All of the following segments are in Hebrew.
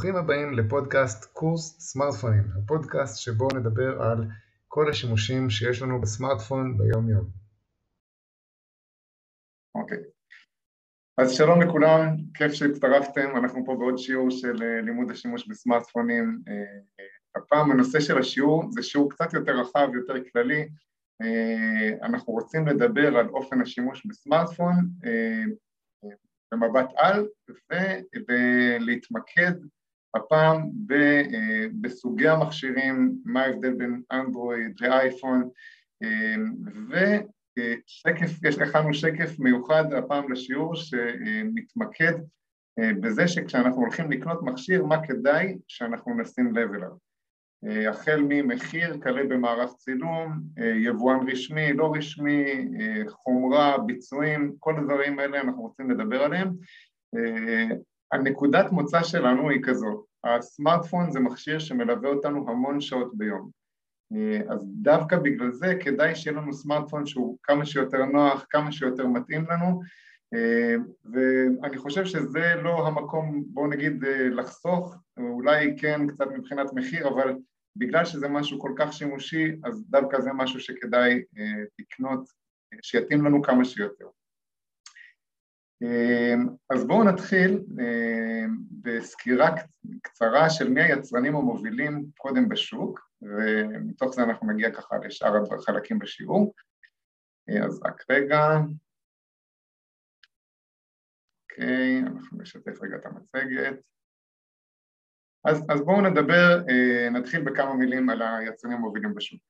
ברוכים הבאים לפודקאסט קורס סמארטפונים, הפודקאסט שבו נדבר על כל השימושים שיש לנו בסמארטפון ביום יום. אוקיי. Okay. אז שלום לכולם, כיף שהצטרפתם, אנחנו פה בעוד שיעור של אה, לימוד השימוש בסמארטפונים. אה, הפעם הנושא של השיעור זה שיעור קצת יותר רחב, יותר כללי. אה, אנחנו רוצים לדבר על אופן השימוש בסמארטפון במבט על ולהתמקד הפעם בסוגי המכשירים, מה ההבדל בין אנדרואיד לאייפון ושקף, יש לכנו שקף מיוחד הפעם לשיעור שמתמקד בזה שכשאנחנו הולכים לקנות מכשיר מה כדאי שאנחנו נשים לב אליו החל ממחיר, כלה במערך צילום, יבואן רשמי, לא רשמי, חומרה, ביצועים, כל הדברים האלה אנחנו רוצים לדבר עליהם. הנקודת מוצא שלנו היא כזאת, הסמארטפון זה מכשיר שמלווה אותנו המון שעות ביום. אז דווקא בגלל זה כדאי שיהיה לנו סמארטפון שהוא כמה שיותר נוח, כמה שיותר מתאים לנו, ואני חושב שזה לא המקום, בואו נגיד, לחסוך, אולי כן קצת מבחינת מחיר, אבל בגלל שזה משהו כל כך שימושי, אז דווקא זה משהו שכדאי אה, לקנות, שיתאים לנו כמה שיותר. אה, אז בואו נתחיל אה, בסקירה קצרה של מי היצרנים המובילים קודם בשוק, ומתוך זה אנחנו נגיע ככה לשאר החלקים בשיעור. אז רק רגע. אוקיי, אנחנו נשתף רגע את המצגת. אז, אז בואו נדבר, אה, נתחיל בכמה מילים על היצרנים המובילים בשוק.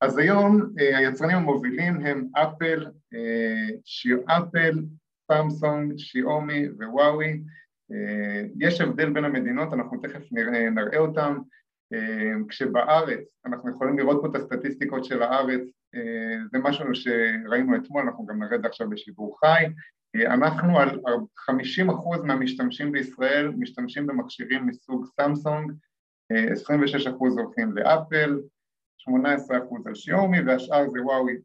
אז היום אה, היצרנים המובילים הם אפל, אה, שיר אפל, סמסונג, שיאומי ווואוי. יש הבדל בין המדינות, אנחנו תכף נראה, נראה אותם. כשבארץ, אנחנו יכולים לראות פה את הסטטיסטיקות של הארץ, זה משהו שראינו אתמול, אנחנו גם נראה את זה עכשיו בשידור חי. אנחנו על 50% מהמשתמשים בישראל משתמשים במכשירים מסוג סמסונג, 26% הולכים לאפל, 18% על שיומי והשאר זה וואוי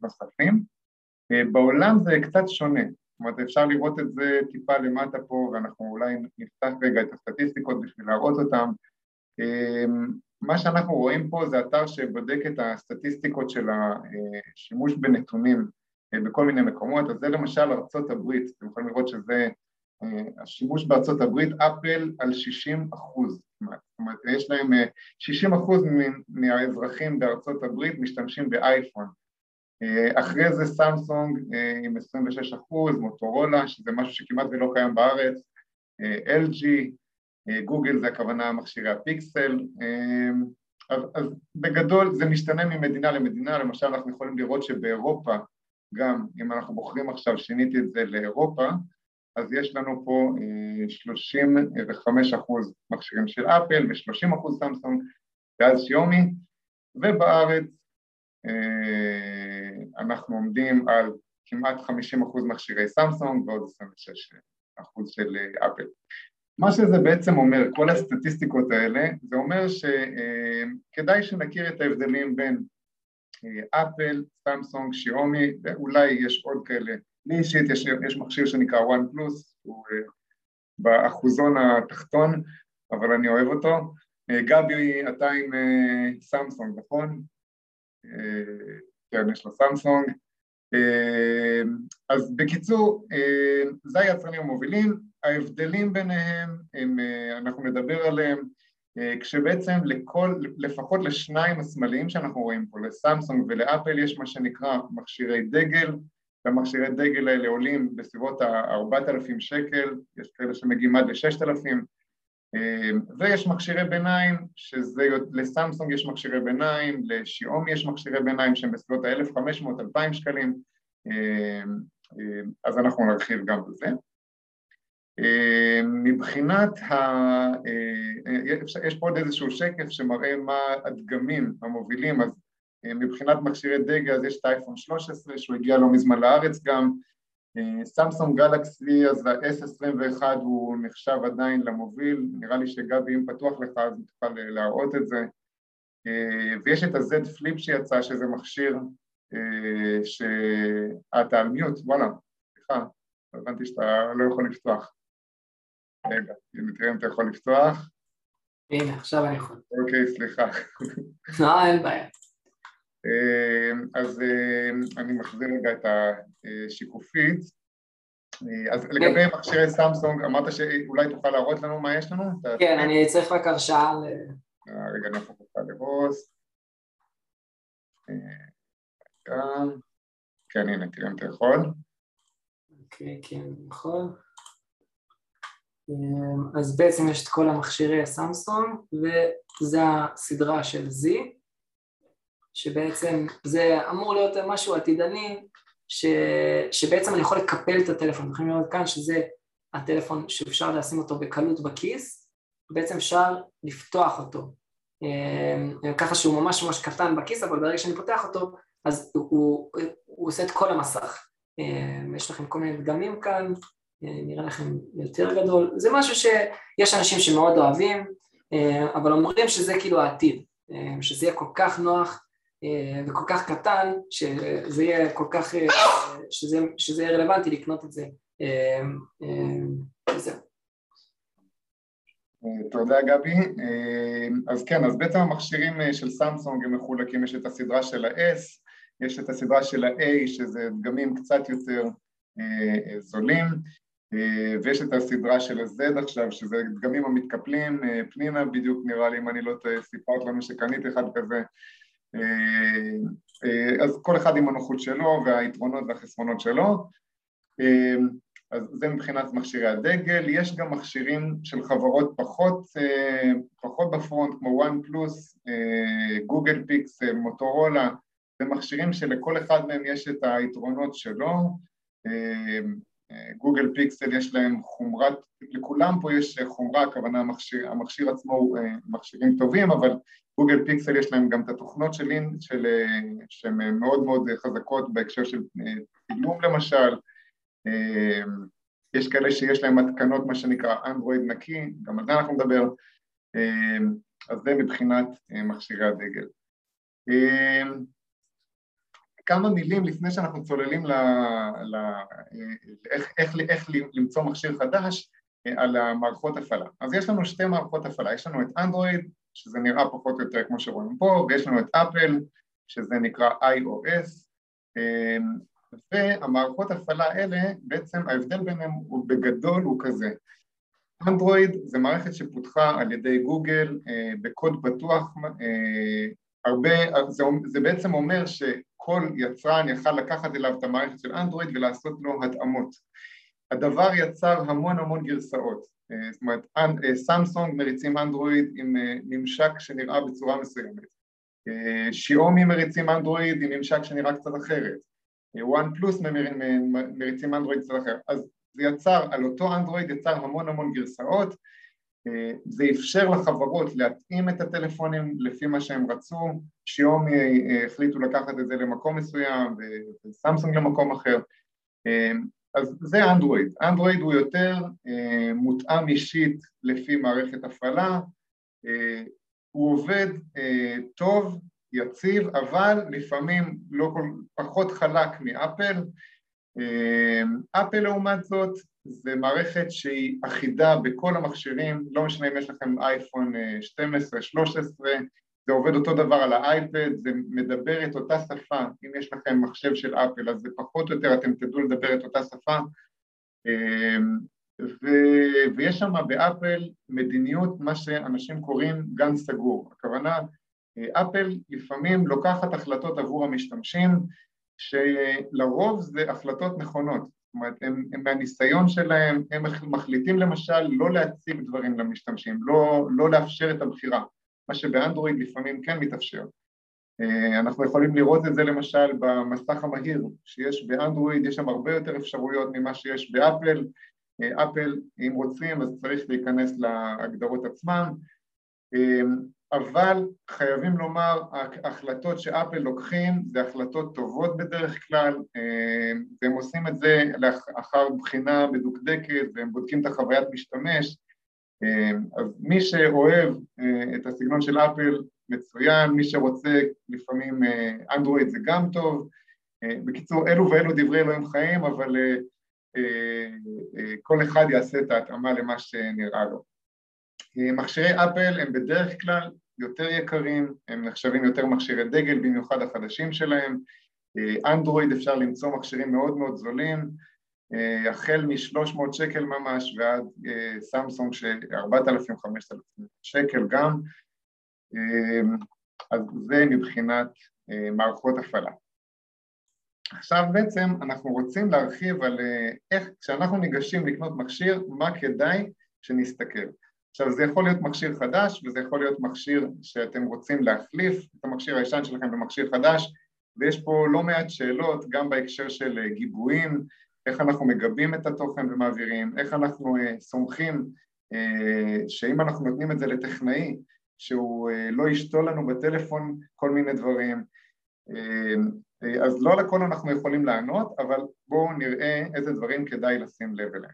ונוספים. בעולם זה קצת שונה, זאת אומרת אפשר לראות את זה טיפה למטה פה ואנחנו אולי נפתח רגע את הסטטיסטיקות בשביל להראות אותם. מה שאנחנו רואים פה זה אתר שבודק את הסטטיסטיקות של השימוש בנתונים אה, בכל מיני מקומות, אז זה למשל ארצות הברית, אתם יכולים לראות שזה אה, השימוש בארצות הברית, אפל על 60 אחוז, זאת אומרת יש להם 60 אה, אחוז מהאזרחים בארצות הברית משתמשים באייפון, אחרי זה סמסונג עם 26 אחוז, מוטורולה, שזה משהו שכמעט ולא קיים בארץ, LG, גוגל זה הכוונה מכשירי הפיקסל, אז, אז בגדול זה משתנה ממדינה למדינה, למשל אנחנו יכולים לראות שבאירופה גם אם אנחנו בוחרים עכשיו, שיניתי את זה לאירופה, אז יש לנו פה 35 אה, אחוז מכשירים של אפל ו-30 אחוז סמסונג ואז שיומי, ובארץ אה, אנחנו עומדים על כמעט 50 אחוז מכשירי סמסונג ועוד 26 אחוז של אה, אפל. מה שזה בעצם אומר, כל הסטטיסטיקות האלה, זה אומר שכדאי שנכיר את ההבדלים בין אפל, סמסונג, שיומי, ואולי יש עוד כאלה. לי אישית יש, יש מכשיר שנקרא וואן פלוס, הוא באחוזון התחתון, אבל אני אוהב אותו. גבי, אתה עם סמסונג, נכון? כן, יש לו סמסונג. Uh, אז בקיצור, uh, זה היצרנים המובילים, ההבדלים ביניהם, הם, uh, אנחנו נדבר עליהם, אה, כשבעצם לכל, לפחות לשניים השמאליים שאנחנו רואים פה, לסמסונג ולאפל יש מה שנקרא מכשירי דגל, והמכשירי דגל האלה עולים בסביבות ה-4,000 שקל, יש כאלה שמגיעים עד ל-6,000 אה, ויש מכשירי ביניים, שזה, לסמסונג יש מכשירי ביניים, לשיאום יש מכשירי ביניים שהם בסביבות ה-1,500-2,000 שקלים, אה, אז אנחנו נרחיב גם בזה. מבחינת ה... אה, יש פה עוד איזשהו שקף שמראה מה הדגמים המובילים, אז אה, מבחינת מכשירי דגל אז יש את האייפון 13 שהוא הגיע לא מזמן לארץ גם, אה, סמסונג גלקסי אז ה-S21 הוא נחשב עדיין למוביל, נראה לי שגבי אם פתוח לך אז תוכל להראות את זה, ויש את ה-Z פליפ שיצא שזה מכשיר ש... אתה על מיוט, וואלה, סליחה, הבנתי שאתה לא יכול לפתוח רגע, תראה אם אתה יכול לפתוח. הנה, עכשיו אני יכול. אוקיי, סליחה. לא, אין בעיה. אז אני מחזיר רגע את השיקופית. אז לגבי מכשירי סמסונג, אמרת שאולי תוכל להראות לנו מה יש לנו? כן, אני צריך רק הרשאה ל... רגע, נהפוך אותך לבוס. כן, הנה, תראה אם אתה יכול. אוקיי, כן, אני יכול. אז בעצם יש את כל המכשירי הסמסונג, וזה הסדרה של Z, שבעצם זה אמור להיות משהו עתידני, ש... שבעצם אני יכול לקפל את הטלפון, אתם יכולים לראות כאן שזה הטלפון שאפשר לשים אותו בקלות בכיס, בעצם אפשר לפתוח אותו, ככה שהוא ממש ממש קטן בכיס, אבל ברגע שאני פותח אותו, אז הוא, הוא, הוא עושה את כל המסך. יש לכם כל מיני דגמים כאן, נראה לכם יותר גדול, זה משהו שיש אנשים שמאוד אוהבים, אבל אומרים שזה כאילו העתיד, שזה יהיה כל כך נוח וכל כך קטן, שזה יהיה כל כך, שזה, שזה יהיה רלוונטי לקנות את זה, וזהו. תודה גבי. אז כן, אז בעצם המכשירים של סמסונג הם מחולקים, יש את הסדרה של ה-S, יש את הסדרה של ה-A שזה דגמים קצת יותר זולים, ויש את הסדרה של ה-Z עכשיו שזה דגמים המתקפלים, פנינה בדיוק נראה לי אם אני לא טועה סיפרת לנו שקנית אחד כזה, אז כל אחד עם הנוחות שלו והיתרונות והחסרונות שלו. אז זה מבחינת מכשירי הדגל, יש גם מכשירים של חברות פחות, פחות ב front כמו וואן פלוס, גוגל פיקסל, מוטורולה, זה מכשירים שלכל אחד מהם יש את היתרונות שלו, גוגל פיקסל יש להם חומרת, לכולם פה יש חומרה, הכוונה המכשיר, המכשיר עצמו הוא מכשירים טובים, אבל גוגל פיקסל יש להם גם את התוכנות של, של, שהן מאוד מאוד חזקות בהקשר של צילום למשל, יש כאלה שיש להם התקנות מה שנקרא אנדרואיד נקי, גם על זה אנחנו נדבר, אז זה מבחינת מכשירי הדגל. כמה מילים לפני שאנחנו צוללים ל... ל... איך, איך, איך למצוא מכשיר חדש על המערכות הפעלה. אז יש לנו שתי מערכות הפעלה, יש לנו את אנדרואיד, שזה נראה פחות או יותר כמו שרואים פה, ויש לנו את אפל, שזה נקרא iOS, והמערכות הפעלה האלה, בעצם ההבדל ביניהם הוא בגדול הוא כזה. אנדרואיד זה מערכת שפותחה על ידי גוגל בקוד פתוח, הרבה, זה, זה בעצם אומר שכל יצרן יכל לקחת אליו את המערכת של אנדרואיד ולעשות לו התאמות. הדבר יצר המון המון גרסאות, זאת אומרת סמסונג מריצים אנדרואיד עם ממשק שנראה בצורה מסוימת, שיאומי מריצים אנדרואיד עם ממשק שנראה קצת אחרת, וואן פלוס מריצים אנדרואיד קצת אחר, אז זה יצר, על אותו אנדרואיד יצר המון המון גרסאות, זה אפשר לחברות להתאים את הטלפונים לפי מה שהם רצו, שיומי החליטו לקחת את זה למקום מסוים וסמסונג למקום אחר, אז זה אנדרואיד, אנדרואיד הוא יותר מותאם אישית לפי מערכת הפעלה, הוא עובד טוב, יציב, אבל לפעמים לא כל, פחות חלק מאפל, אפל לעומת זאת זה מערכת שהיא אחידה בכל המכשירים, לא משנה אם יש לכם אייפון 12, 13, זה עובד אותו דבר על האייפד, זה מדבר את אותה שפה, אם יש לכם מחשב של אפל אז זה פחות או יותר אתם תדעו לדבר את אותה שפה. ו... ויש שם באפל מדיניות מה שאנשים קוראים גן סגור, הכוונה אפל לפעמים לוקחת החלטות עבור המשתמשים שלרוב זה החלטות נכונות, זאת אומרת הם, הם מהניסיון שלהם, הם מחליטים למשל לא להציג דברים למשתמשים, לא, לא לאפשר את הבחירה, מה שבאנדרואיד לפעמים כן מתאפשר. אנחנו יכולים לראות את זה למשל במסך המהיר שיש באנדרואיד, יש שם הרבה יותר אפשרויות ממה שיש באפל, אפל אם רוצים אז צריך להיכנס להגדרות עצמם אבל חייבים לומר, ההחלטות שאפל לוקחים זה החלטות טובות בדרך כלל והם עושים את זה לאחר בחינה מדוקדקת והם בודקים את החוויית משתמש. אז מי שאוהב את הסגנון של אפל מצוין, מי שרוצה לפעמים אנדרואיד זה גם טוב. בקיצור אלו ואלו דברי אלוהים חיים אבל כל אחד יעשה את ההתאמה למה שנראה לו. מכשירי אפל הם בדרך כלל יותר יקרים, הם נחשבים יותר מכשירי דגל, במיוחד החדשים שלהם. אנדרואיד אפשר למצוא מכשירים מאוד מאוד זולים, החל מ-300 שקל ממש ועד סמסונג של 4,000-5,000 שקל גם, אז זה מבחינת מערכות הפעלה. עכשיו בעצם אנחנו רוצים להרחיב על איך כשאנחנו ניגשים לקנות מכשיר, מה כדאי שנסתכל. עכשיו זה יכול להיות מכשיר חדש וזה יכול להיות מכשיר שאתם רוצים להחליף את המכשיר הישן שלכם במכשיר חדש ויש פה לא מעט שאלות גם בהקשר של גיבויים, איך אנחנו מגבים את התוכן ומעבירים, איך אנחנו סומכים שאם אנחנו נותנים את זה לטכנאי שהוא לא ישתול לנו בטלפון כל מיני דברים אז לא לכל אנחנו יכולים לענות אבל בואו נראה איזה דברים כדאי לשים לב אליהם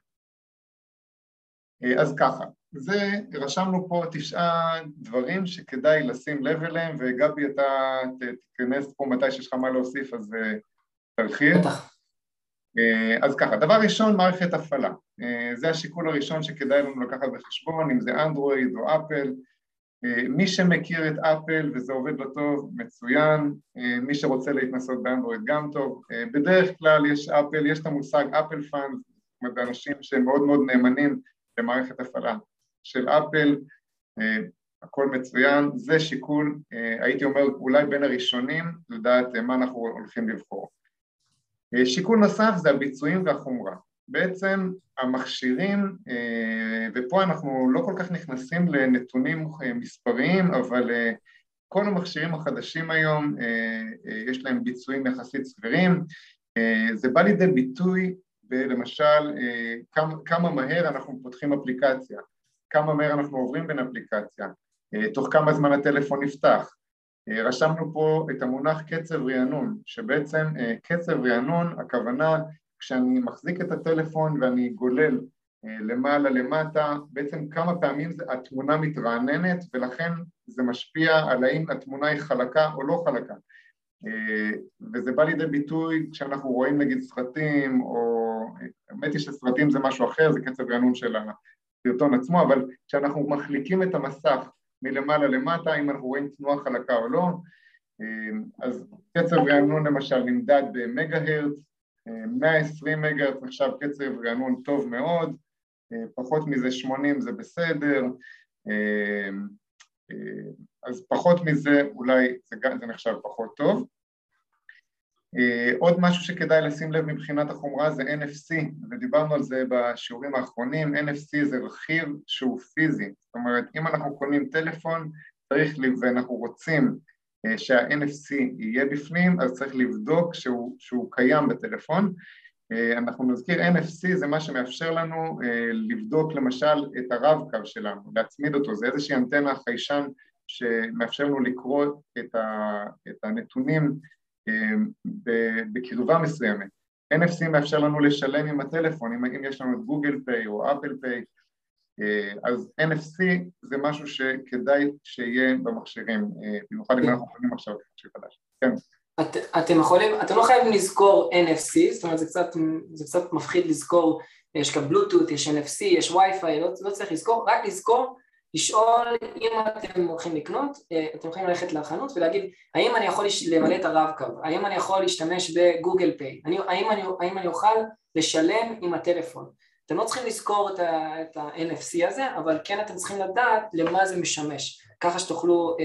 אז ככה, זה, רשמנו פה תשעה דברים שכדאי לשים לב אליהם וגבי אתה תיכנס פה מתי שיש לך מה להוסיף אז תרחיב. אז ככה, דבר ראשון מערכת הפעלה, זה השיקול הראשון שכדאי לנו לקחת בחשבון אם זה אנדרואיד או אפל. מי שמכיר את אפל וזה עובד לו טוב, מצוין, מי שרוצה להתנסות באנדרואיד גם טוב, בדרך כלל יש אפל, יש את המושג אפל פאנס, זאת אומרת אנשים שהם מאוד מאוד נאמנים למערכת הפעלה של אפל, הכל מצוין, זה שיקול, הייתי אומר אולי בין הראשונים לדעת מה אנחנו הולכים לבחור. שיקול נוסף זה הביצועים והחומרה, בעצם המכשירים, ופה אנחנו לא כל כך נכנסים לנתונים מספריים, אבל כל המכשירים החדשים היום יש להם ביצועים יחסית סבירים, זה בא לידי ביטוי ולמשל כמה, כמה מהר אנחנו פותחים אפליקציה, כמה מהר אנחנו עוברים בין אפליקציה, תוך כמה זמן הטלפון נפתח. רשמנו פה את המונח קצב רענון, שבעצם קצב רענון, הכוונה כשאני מחזיק את הטלפון ואני גולל למעלה למטה, בעצם כמה פעמים התמונה מתרעננת ולכן זה משפיע על האם התמונה היא חלקה או לא חלקה. וזה בא לידי ביטוי כשאנחנו רואים נגיד סרטים, או האמת היא שסרטים זה משהו אחר, זה קצב רענון של הסרטון עצמו, אבל כשאנחנו מחליקים את המסך מלמעלה למטה, אם אנחנו רואים תנועה חלקה או לא, אז קצב רענון למשל נמדד במגה הרץ, 120 מגה הרץ נחשב קצב רענון טוב מאוד, פחות מזה 80 זה בסדר, אז פחות מזה אולי זה, זה נחשב פחות טוב. עוד משהו שכדאי לשים לב מבחינת החומרה זה NFC, ודיברנו על זה בשיעורים האחרונים, NFC זה רכיב שהוא פיזי, זאת אומרת אם אנחנו קונים טלפון צריך, ואנחנו רוצים שה-NFC יהיה בפנים, אז צריך לבדוק שהוא, שהוא קיים בטלפון. אנחנו נזכיר NFC זה מה שמאפשר לנו לבדוק למשל את הרב-קו שלנו, להצמיד אותו, זה איזושהי אנטנה חיישן שמאפשר לנו לקרוא את, ה, את הנתונים בקרבה מסוימת. NFC מאפשר לנו לשלם עם הטלפון, אם יש לנו את גוגל פיי או אפל פיי, אז NFC זה משהו שכדאי שיהיה במכשירים, במיוחד אם אנחנו קונים עכשיו מכשיר חדש. כן. את, אתם יכולים, אתם לא חייבים לזכור NFC, זאת אומרת זה קצת, זה קצת מפחיד לזכור, יש כאן בלוטות, יש NFC, יש וי-פיי, לא, לא צריך לזכור, רק לזכור לשאול אם אתם הולכים לקנות, אתם יכולים ללכת לחנות ולהגיד האם אני יכול למלא את הרב-קו, האם אני יכול להשתמש בגוגל פיי, האם, אני, האם אני אוכל לשלם עם הטלפון. אתם לא צריכים לזכור את ה-NFC הזה, אבל כן אתם צריכים לדעת למה זה משמש, ככה שתוכלו אה,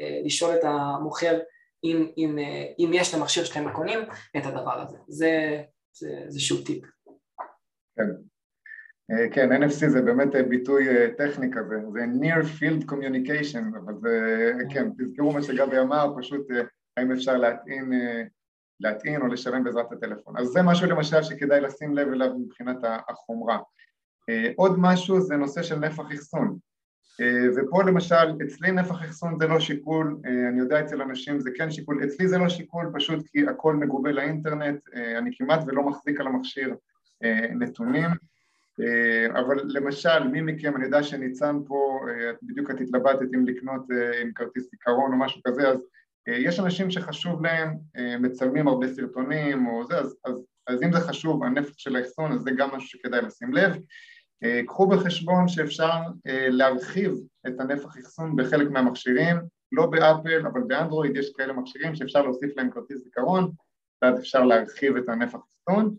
אה, לשאול את המוכר אם, אם, אה, אם יש למכשיר שאתם קונים את הדבר הזה. זה, זה, זה שוב טיפ. כן. כן, NFC זה באמת ביטוי טכני כזה, זה near field communication, אבל זה, כן, תזכרו מה שגבי אמר, פשוט האם אפשר להטעין, להטעין או לשלם בעזרת הטלפון. אז זה משהו למשל שכדאי לשים לב אליו מבחינת החומרה. עוד משהו זה נושא של נפח אחסון, ופה למשל, אצלי נפח אחסון זה לא שיקול, אני יודע אצל אנשים זה כן שיקול, אצלי זה לא שיקול פשוט כי הכל מגובה לאינטרנט, אני כמעט ולא מחזיק על המכשיר נתונים אבל למשל, מי מכם, אני יודע שניצן פה, בדיוק את התלבטת אם לקנות עם כרטיס זיכרון או משהו כזה, אז יש אנשים שחשוב להם, מצלמים הרבה סרטונים או זה, אז, אז אז אם זה חשוב, הנפח של האחסון, אז זה גם משהו שכדאי לשים לב. קחו בחשבון שאפשר להרחיב את הנפח אחסון בחלק מהמכשירים, לא באפל, אבל באנדרואיד יש כאלה מכשירים שאפשר להוסיף להם כרטיס זיכרון, ואז אפשר להרחיב את הנפח אחסון,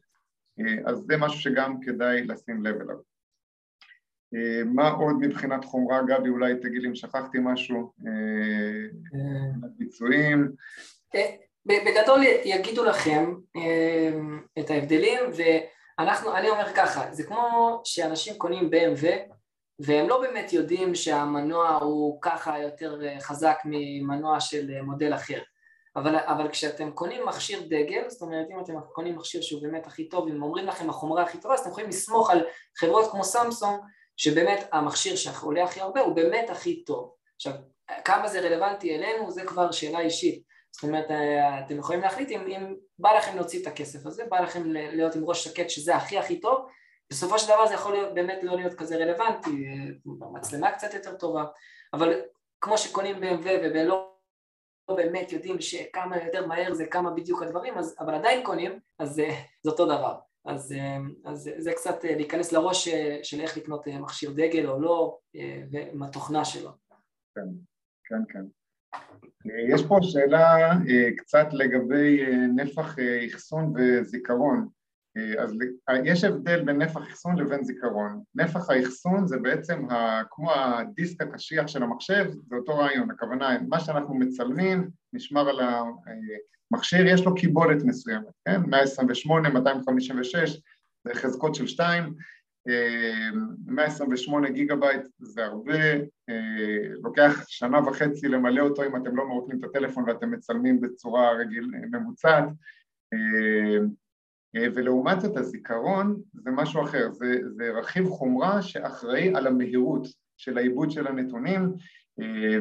אז זה משהו שגם כדאי לשים לב אליו. מה עוד מבחינת חומרה, גבי, אולי תגיד לי אם שכחתי משהו, ביצועים? בגדול יגידו לכם את ההבדלים, ואנחנו, אני אומר ככה, זה כמו שאנשים קונים BMW והם לא באמת יודעים שהמנוע הוא ככה יותר חזק ממנוע של מודל אחר. אבל, אבל כשאתם קונים מכשיר דגל, זאת אומרת אם אתם קונים מכשיר שהוא באמת הכי טוב, אם אומרים לכם החומרה הכי טובה, אז אתם יכולים לסמוך על חברות כמו סמסונג, שבאמת המכשיר שעולה הכי הרבה הוא באמת הכי טוב. עכשיו, כמה זה רלוונטי אלינו, זה כבר שאלה אישית. זאת אומרת, אתם יכולים להחליט אם, אם בא לכם להוציא את הכסף הזה, בא לכם להיות עם ראש שקט שזה הכי הכי טוב, בסופו של דבר זה יכול להיות, באמת לא להיות כזה רלוונטי, מצלמה קצת יותר טובה, אבל כמו שקונים BMW ולא לא באמת יודעים שכמה יותר מהר זה כמה בדיוק הדברים, אז, אבל עדיין קונים, אז זה, זה אותו דבר. אז, אז זה קצת להיכנס לראש של איך לקנות מכשיר דגל או לא, ועם התוכנה שלו. כן, כן, כן. יש פה שאלה קצת לגבי נפח אחסון וזיכרון. אז יש הבדל בין נפח אחסון לבין זיכרון. נפח האחסון זה בעצם ה, כמו הדיסק הקשיח של המחשב, זה אותו רעיון, הכוונה, מה שאנחנו מצלמים נשמר על המכשיר, יש לו קיבולת מסוימת, כן? 128, 256, זה חזקות של 2, 128 גיגה בייט זה הרבה, לוקח שנה וחצי למלא אותו אם אתם לא מרוקנים את הטלפון ואתם מצלמים בצורה רגיל ממוצעת ולעומת זאת הזיכרון זה משהו אחר, זה, זה רכיב חומרה שאחראי על המהירות של העיבוד של הנתונים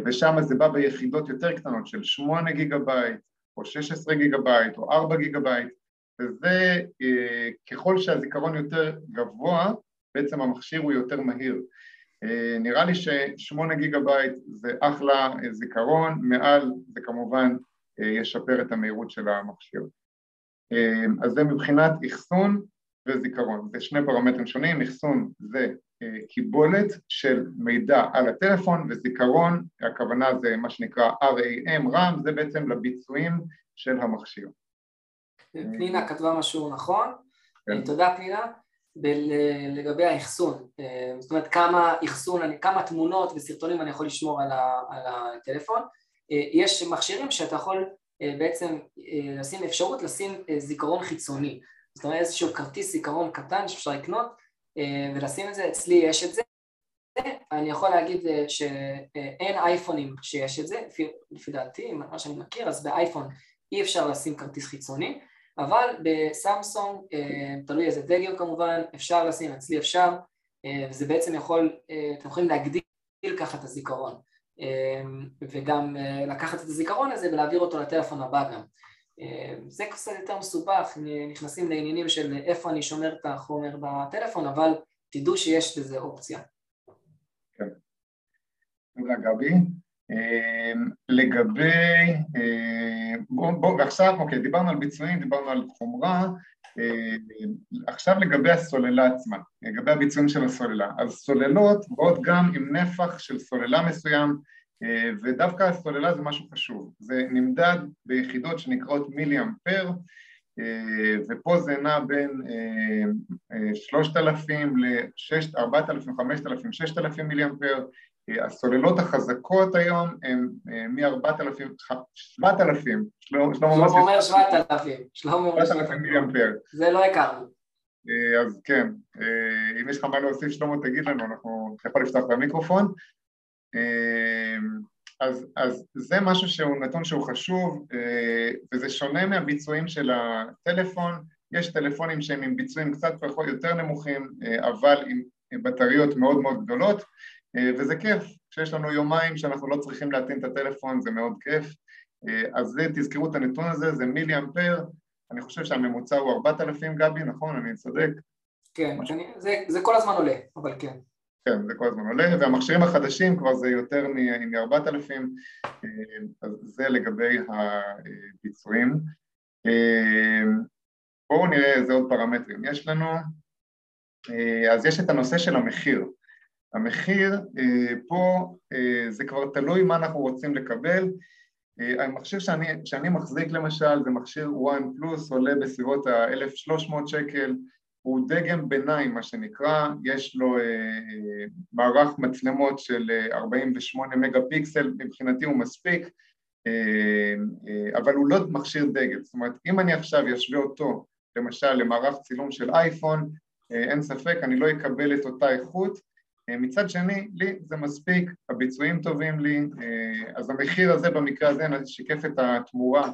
ושם זה בא ביחידות יותר קטנות של 8 גיגה בייט או 16 גיגה בייט או 4 גיגה בייט וזה ככל שהזיכרון יותר גבוה בעצם המכשיר הוא יותר מהיר. נראה לי ש-8 גיגה בייט זה אחלה זיכרון, מעל זה כמובן ישפר את המהירות של המכשיר אז זה מבחינת אחסון וזיכרון, זה שני פרמטרים שונים, אחסון זה קיבולת של מידע על הטלפון וזיכרון, הכוונה זה מה שנקרא RAM, RAM, זה בעצם לביצועים של המכשיר. פנינה כתבה משהו נכון, כן. תודה פנינה, לגבי האחסון, זאת אומרת כמה אחסון, כמה תמונות וסרטונים אני יכול לשמור על הטלפון, יש מכשירים שאתה יכול בעצם לשים אפשרות לשים זיכרון חיצוני, זאת אומרת איזשהו כרטיס זיכרון קטן שאפשר לקנות ולשים את זה, אצלי יש את זה, אני יכול להגיד שאין אייפונים שיש את זה, לפי, לפי דעתי, מה שאני מכיר, אז באייפון אי אפשר לשים כרטיס חיצוני, אבל בסמסונג, תלוי איזה דגל כמובן, אפשר לשים, אצלי אפשר, וזה בעצם יכול, אתם יכולים להגדיל ככה את הזיכרון. וגם לקחת את הזיכרון הזה ולהעביר אותו לטלפון הבא גם. זה קצת יותר מסובך, נכנסים לעניינים של איפה אני שומר את החומר בטלפון, אבל תדעו שיש לזה אופציה. כן. תודה גבי. לגבי, בואו, בוא, ועכשיו, אוקיי, דיברנו על ביצועים, דיברנו על חומרה, עכשיו לגבי הסוללה עצמה, לגבי הביצועים של הסוללה. אז סוללות באות גם עם נפח של סוללה מסוים, ודווקא הסוללה זה משהו חשוב. זה נמדד ביחידות שנקראות מילי אמפר, ופה זה נע בין 3,000 ל-4,000, 5,000, 6,000 מילי אמפר, הסוללות החזקות היום הן מ-4,000, 7,000, שלמה אומר 7,000, שלמה אומר 7,000 מילי אמפר. זה לא הכרנו. אז כן, אם יש לך מה להוסיף שלמה תגיד לנו, אנחנו, אתה יכול לפתוח במיקרופון. אז, אז זה משהו שהוא נתון שהוא חשוב וזה שונה מהביצועים של הטלפון, יש טלפונים שהם עם ביצועים קצת יותר נמוכים אבל עם בטריות מאוד מאוד גדולות וזה כיף, כשיש לנו יומיים שאנחנו לא צריכים להטעין את הטלפון זה מאוד כיף אז זה, תזכרו את הנתון הזה, זה מילי אמפר, אני חושב שהממוצע הוא 4,000 גבי, נכון? אני צודק? כן, אני, זה, זה כל הזמן עולה, אבל כן. כן, זה כל הזמן עולה, והמכשירים החדשים כבר זה יותר מ-4,000, אז זה לגבי הביצועים. בואו נראה איזה עוד פרמטרים יש לנו. אז יש את הנושא של המחיר. המחיר פה זה כבר תלוי מה אנחנו רוצים לקבל. המכשיר שאני, שאני מחזיק למשל זה מכשיר One פלוס, עולה בסביבות ה-1300 שקל, הוא דגם ביניים מה שנקרא, יש לו אה, אה, מערך מצלמות של 48 מגה פיקסל, מבחינתי הוא מספיק, אה, אה, אבל הוא לא מכשיר דגל, זאת אומרת אם אני עכשיו אשווה אותו למשל למערך צילום של אייפון, אה, אין ספק אני לא אקבל את אותה איכות, אה, מצד שני לי זה מספיק, הביצועים טובים לי, אה, אז המחיר הזה במקרה הזה שיקף את התמורה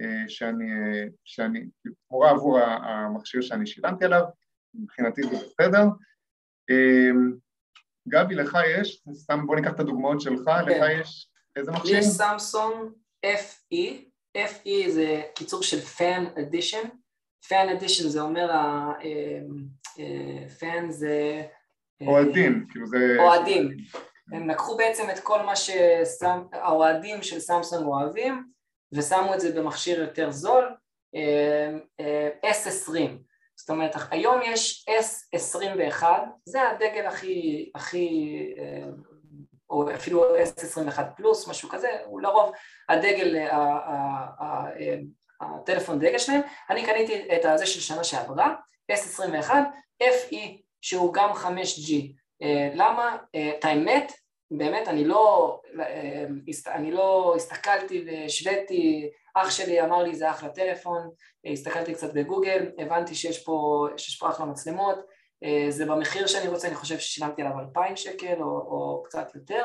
אה, שאני, אה, שאני, תמורה עבור המכשיר שאני שילמתי עליו, מבחינתי זה בסדר. אה, גבי, לך יש, סתם בוא ניקח את הדוגמאות שלך, כן. לך יש איזה מכשיר? יש סמסונג FE, FE זה קיצור של Fan Edition, Fan Edition זה אומר, Fan זה... אוהדים, כאילו זה... אוהדים. הם לקחו בעצם את כל מה שהאוהדים של סמסונג אוהבים, ושמו את זה במכשיר יותר זול, S20, זאת אומרת היום יש S21, זה הדגל הכי, הכי, או אפילו S21 פלוס, משהו כזה, הוא לרוב הדגל, הטלפון דגל שלהם, אני קניתי את הזה של שנה שעברה, S21, FE שהוא גם 5G, למה? את האמת באמת אני לא, אני לא הסתכלתי והשוויתי, אח שלי אמר לי זה אחלה טלפון, הסתכלתי קצת בגוגל, הבנתי שיש פה, שיש פה אחלה מצלמות, זה במחיר שאני רוצה, אני חושב ששילמתי עליו 2,000 שקל או, או קצת יותר,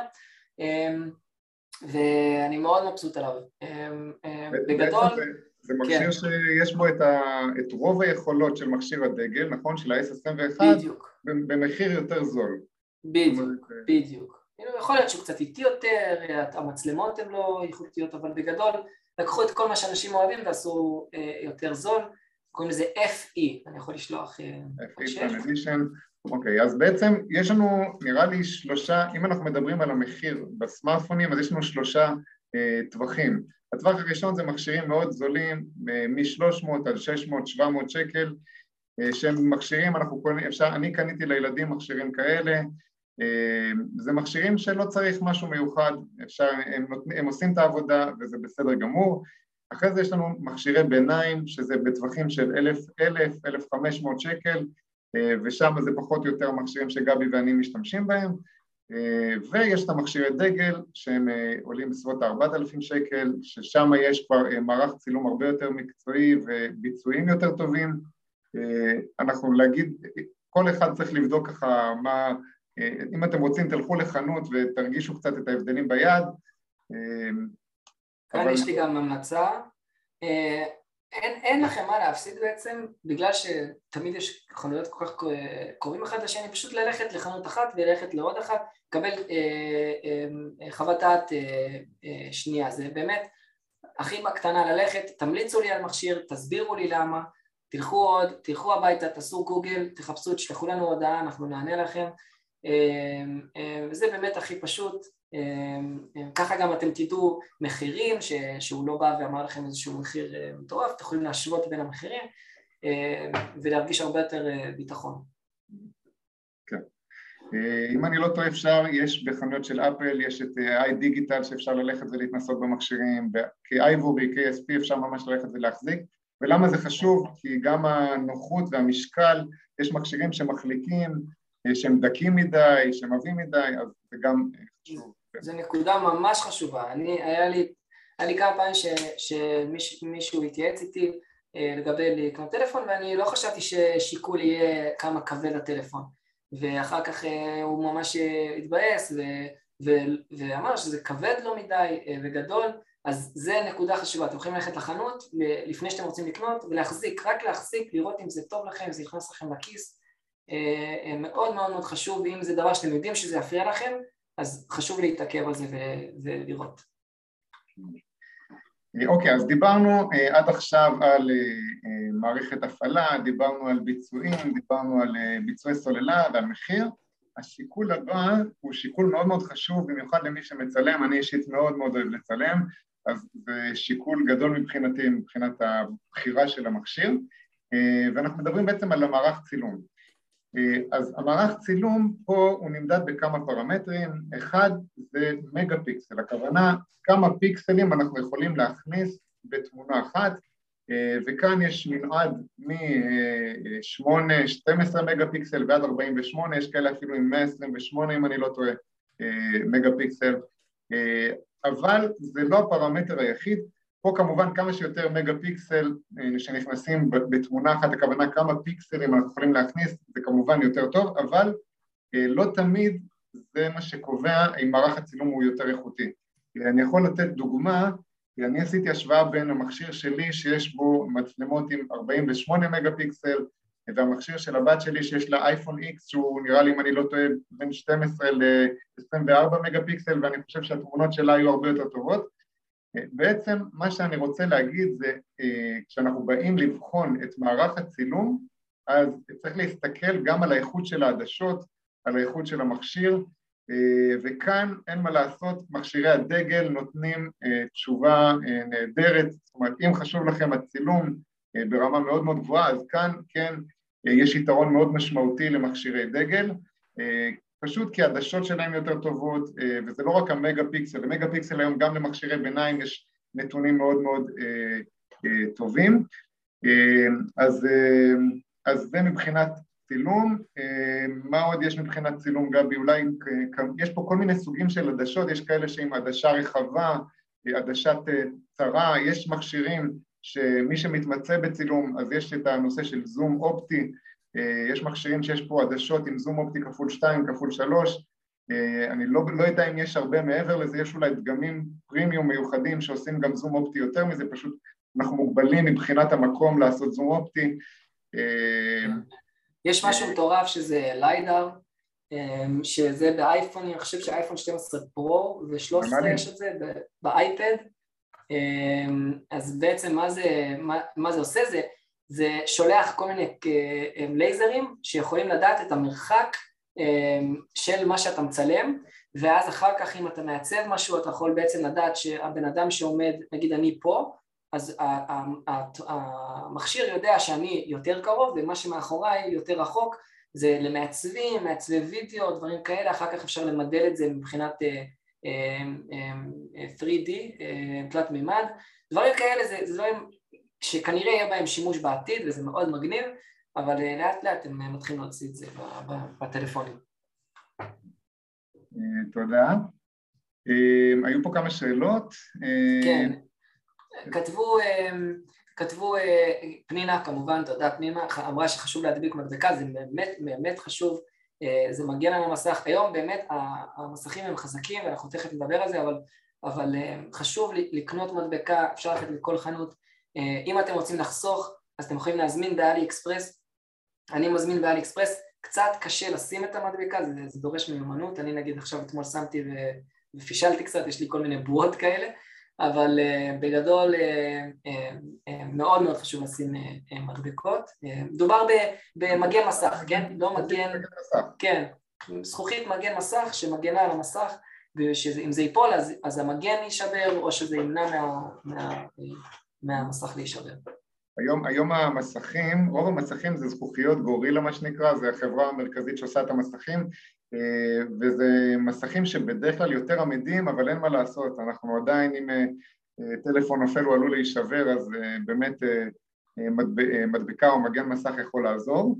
ואני מאוד מבסוט עליו. בגדול... זה, מכשיר כן. שיש בו את, ה, את רוב היכולות של מכשיר הדגל, נכון? של ה-S21, בדיוק. במחיר יותר זול. בדיוק, בדיוק. כאילו, יכול להיות שהוא קצת איטי יותר, המצלמות הן לא איכותיות, אבל בגדול לקחו את כל מה שאנשים אוהבים ועשו אה, יותר זול, קוראים לזה FE, אני יכול לשלוח... אה, FE אוקיי, אז בעצם יש לנו נראה לי שלושה, אם אנחנו מדברים על המחיר בסמארטפונים, אז יש לנו שלושה אה, טווחים. הטווח הראשון זה מכשירים מאוד זולים, אה, מ-300 עד 600, 700 שקל, אה, שהם מכשירים, אנחנו קונים, אפשר, אני קניתי לילדים מכשירים כאלה, אה, זה מכשירים שלא צריך משהו מיוחד, אפשר, הם, נותנים, הם עושים את העבודה וזה בסדר גמור. אחרי זה יש לנו מכשירי ביניים, שזה בטווחים של 1,000, 1,000, 1,500 שקל, אה, ושם זה פחות או יותר מכשירים שגבי ואני משתמשים בהם. אה, ויש את המכשירי דגל שהם עולים בסביבות ה-4,000 שקל, ששם יש כבר מערך צילום הרבה יותר מקצועי וביצועים יותר טובים. אנחנו להגיד, כל אחד צריך לבדוק ככה מה, אם אתם רוצים תלכו לחנות ותרגישו קצת את ההבדלים ביד. כאן אבל... יש לי גם המלצה. אה, אין, אין לכם מה להפסיד בעצם, בגלל שתמיד יש חנויות כל כך קרובים אחד לשני, פשוט ללכת לחנות אחת וללכת לעוד אחת, לקבל אה, אה, חוות דעת אה, אה, שנייה. זה באמת הכי בקטנה ללכת, תמליצו לי על מכשיר, תסבירו לי למה, תלכו עוד, תלכו הביתה, תעשו גוגל, תחפשו, תשלחו לנו הודעה, אנחנו נענה לכם. אמ, אמ, וזה באמת הכי פשוט, ככה גם אתם תדעו מחירים, שהוא לא בא ואמר לכם איזשהו מחיר אה, מטורף, אתם יכולים להשוות בין המחירים ולהרגיש הרבה יותר אה, ביטחון. כן. אה, אם אני לא טועה אפשר, יש בחנויות של אפל, יש את איי דיגיטל שאפשר ללכת ולהתנסות במכשירים, כאייבורי, KSP אפשר ממש ללכת ולהחזיק, ולמה זה חשוב? כי גם הנוחות והמשקל, יש מכשירים שמחליקים, שהם דקים מדי, שהם עבים מדי, אז זה גם חשוב. זו נקודה ממש חשובה. אני, היה לי, היה לי כמה פעמים שמישהו התייעץ איתי אה, לגבי לקנות טלפון, ואני לא חשבתי ששיקול יהיה כמה כבד הטלפון. ואחר כך אה, הוא ממש אה, התבאס ואמר שזה כבד לו מדי וגדול, אז זה נקודה חשובה, אתם יכולים ללכת לחנות לפני שאתם רוצים לקנות ולהחזיק, רק להחזיק, לראות אם זה טוב לכם, אם זה נכנס לכם לכיס, מאוד מאוד מאוד חשוב, ואם זה דבר שאתם יודעים שזה יפריע לכם, אז חשוב להתעכב על זה ולראות. אוקיי, אז דיברנו uh, עד עכשיו על uh, מערכת הפעלה, דיברנו על ביצועים, דיברנו על ביצועי סוללה ועל מחיר. השיקול הבא הוא שיקול מאוד מאוד חשוב, במיוחד למי שמצלם, אני אישית מאוד מאוד אוהב לצלם, אז זה שיקול גדול מבחינתי, מבחינת הבחירה של המכשיר. ואנחנו מדברים בעצם על המערך צילום. אז המערך צילום פה הוא נמדד בכמה פרמטרים, אחד זה מגה פיקסל, הכוונה כמה פיקסלים אנחנו יכולים להכניס בתמונה אחת. וכאן יש מנעד מ-8, 12 מגה פיקסל ועד 48, יש כאלה אפילו עם 128 אם אני לא טועה מגה פיקסל, אבל זה לא הפרמטר היחיד, פה כמובן כמה שיותר מגה פיקסל שנכנסים בתמונה אחת, הכוונה כמה פיקסלים אנחנו יכולים להכניס, זה כמובן יותר טוב, אבל לא תמיד זה מה שקובע אם מערך הצילום הוא יותר איכותי. אני יכול לתת דוגמה אני עשיתי השוואה בין המכשיר שלי שיש בו מצלמות עם 48 מגה פיקסל והמכשיר של הבת שלי שיש לה אייפון X שהוא נראה לי אם אני לא טועה בין 12 ל-24 מגה פיקסל ואני חושב שהתמונות שלה היו הרבה יותר טובות בעצם מה שאני רוצה להגיד זה כשאנחנו באים לבחון את מערך הצילום אז צריך להסתכל גם על האיכות של העדשות, על האיכות של המכשיר אה, וכאן אין מה לעשות, מכשירי הדגל נותנים אה, תשובה אה, נהדרת, זאת אומרת אם חשוב לכם הצילום ברמה מאוד מאוד גבוהה אז כאן כן יש יתרון מאוד משמעותי למכשירי דגל פשוט כי העדשות שלהם יותר טובות וזה לא רק המגה פיקסל, המגה פיקסל היום גם למכשירי ביניים יש נתונים מאוד מאוד טובים אז, אז זה מבחינת צילום, אה, מה עוד יש מבחינת צילום גבי? אולי יש פה כל מיני סוגים של עדשות, יש כאלה שעם עדשה רחבה, עדשת אה, צרה, יש מכשירים שמי שמתמצא בצילום אז יש את הנושא של זום אופטי, אה, יש מכשירים שיש פה עדשות עם זום אופטי כפול 2, כפול 3, אני לא, לא יודע אם יש הרבה מעבר לזה, יש אולי דגמים פרימיום מיוחדים שעושים גם זום אופטי יותר מזה, פשוט אנחנו מוגבלים מבחינת המקום לעשות זום אופטי. יש משהו מטורף שזה ליידר, שזה באייפון, אני חושב שאייפון 12 פרו ו-13 יש את זה באייפד, אז בעצם מה זה, מה, מה זה עושה? זה, זה שולח כל מיני אמ, לייזרים שיכולים לדעת את המרחק של מה שאתה מצלם ואז אחר כך אם אתה מעצב משהו אתה יכול בעצם לדעת שהבן אדם שעומד, נגיד אני פה, אז המכשיר יודע שאני יותר קרוב ומה שמאחוריי יותר רחוק זה למעצבים, מעצבי וידאו, דברים כאלה, אחר כך אפשר למדל את זה מבחינת 3D, אה, אה, אה, תלת מימד, דברים כאלה זה, זה דברים שכנראה יהיה בהם שימוש בעתיד וזה מאוד מגניב, אבל לאט לאט הם מתחילים להוציא את זה בטלפונים. תודה. היו פה כמה שאלות. כן. כתבו, כתבו, אה, פנינה כמובן, תודה פנינה, אמרה שחשוב להדביק מדבקה, זה באמת באמת חשוב, אה, זה מגיע לנו למסך. היום באמת המסכים הם חזקים ואנחנו תכף נדבר על זה, אבל, אבל אה, חשוב לקנות מדבקה, אפשר ללכת לכל חנות. אם אתם רוצים לחסוך, אז אתם יכולים להזמין באלי אקספרס. אני מזמין באלי אקספרס, קצת קשה לשים את המדבקה, זה, זה דורש מיומנות, אני נגיד עכשיו אתמול שמתי ופישלתי קצת, יש לי כל מיני בועות כאלה. אבל uh, בגדול uh, uh, מאוד מאוד חשוב לשים מדבקות. מדובר במגן מסך, כן? לא מגן... כן, זכוכית מגן מסך שמגנה על המסך ואם זה ייפול אז, אז המגן יישבר או שזה ימנע מה, מה, מהמסך להישבר. היום, היום המסכים, רוב המסכים זה זכוכיות גורילה מה שנקרא, זה החברה המרכזית שעושה את המסכים אה, וזה מסכים שבדרך כלל יותר עמידים אבל אין מה לעשות, אנחנו עדיין אם אה, טלפון נופל הוא עלול להישבר אז אה, באמת מדבקה או מגן מסך יכול לעזור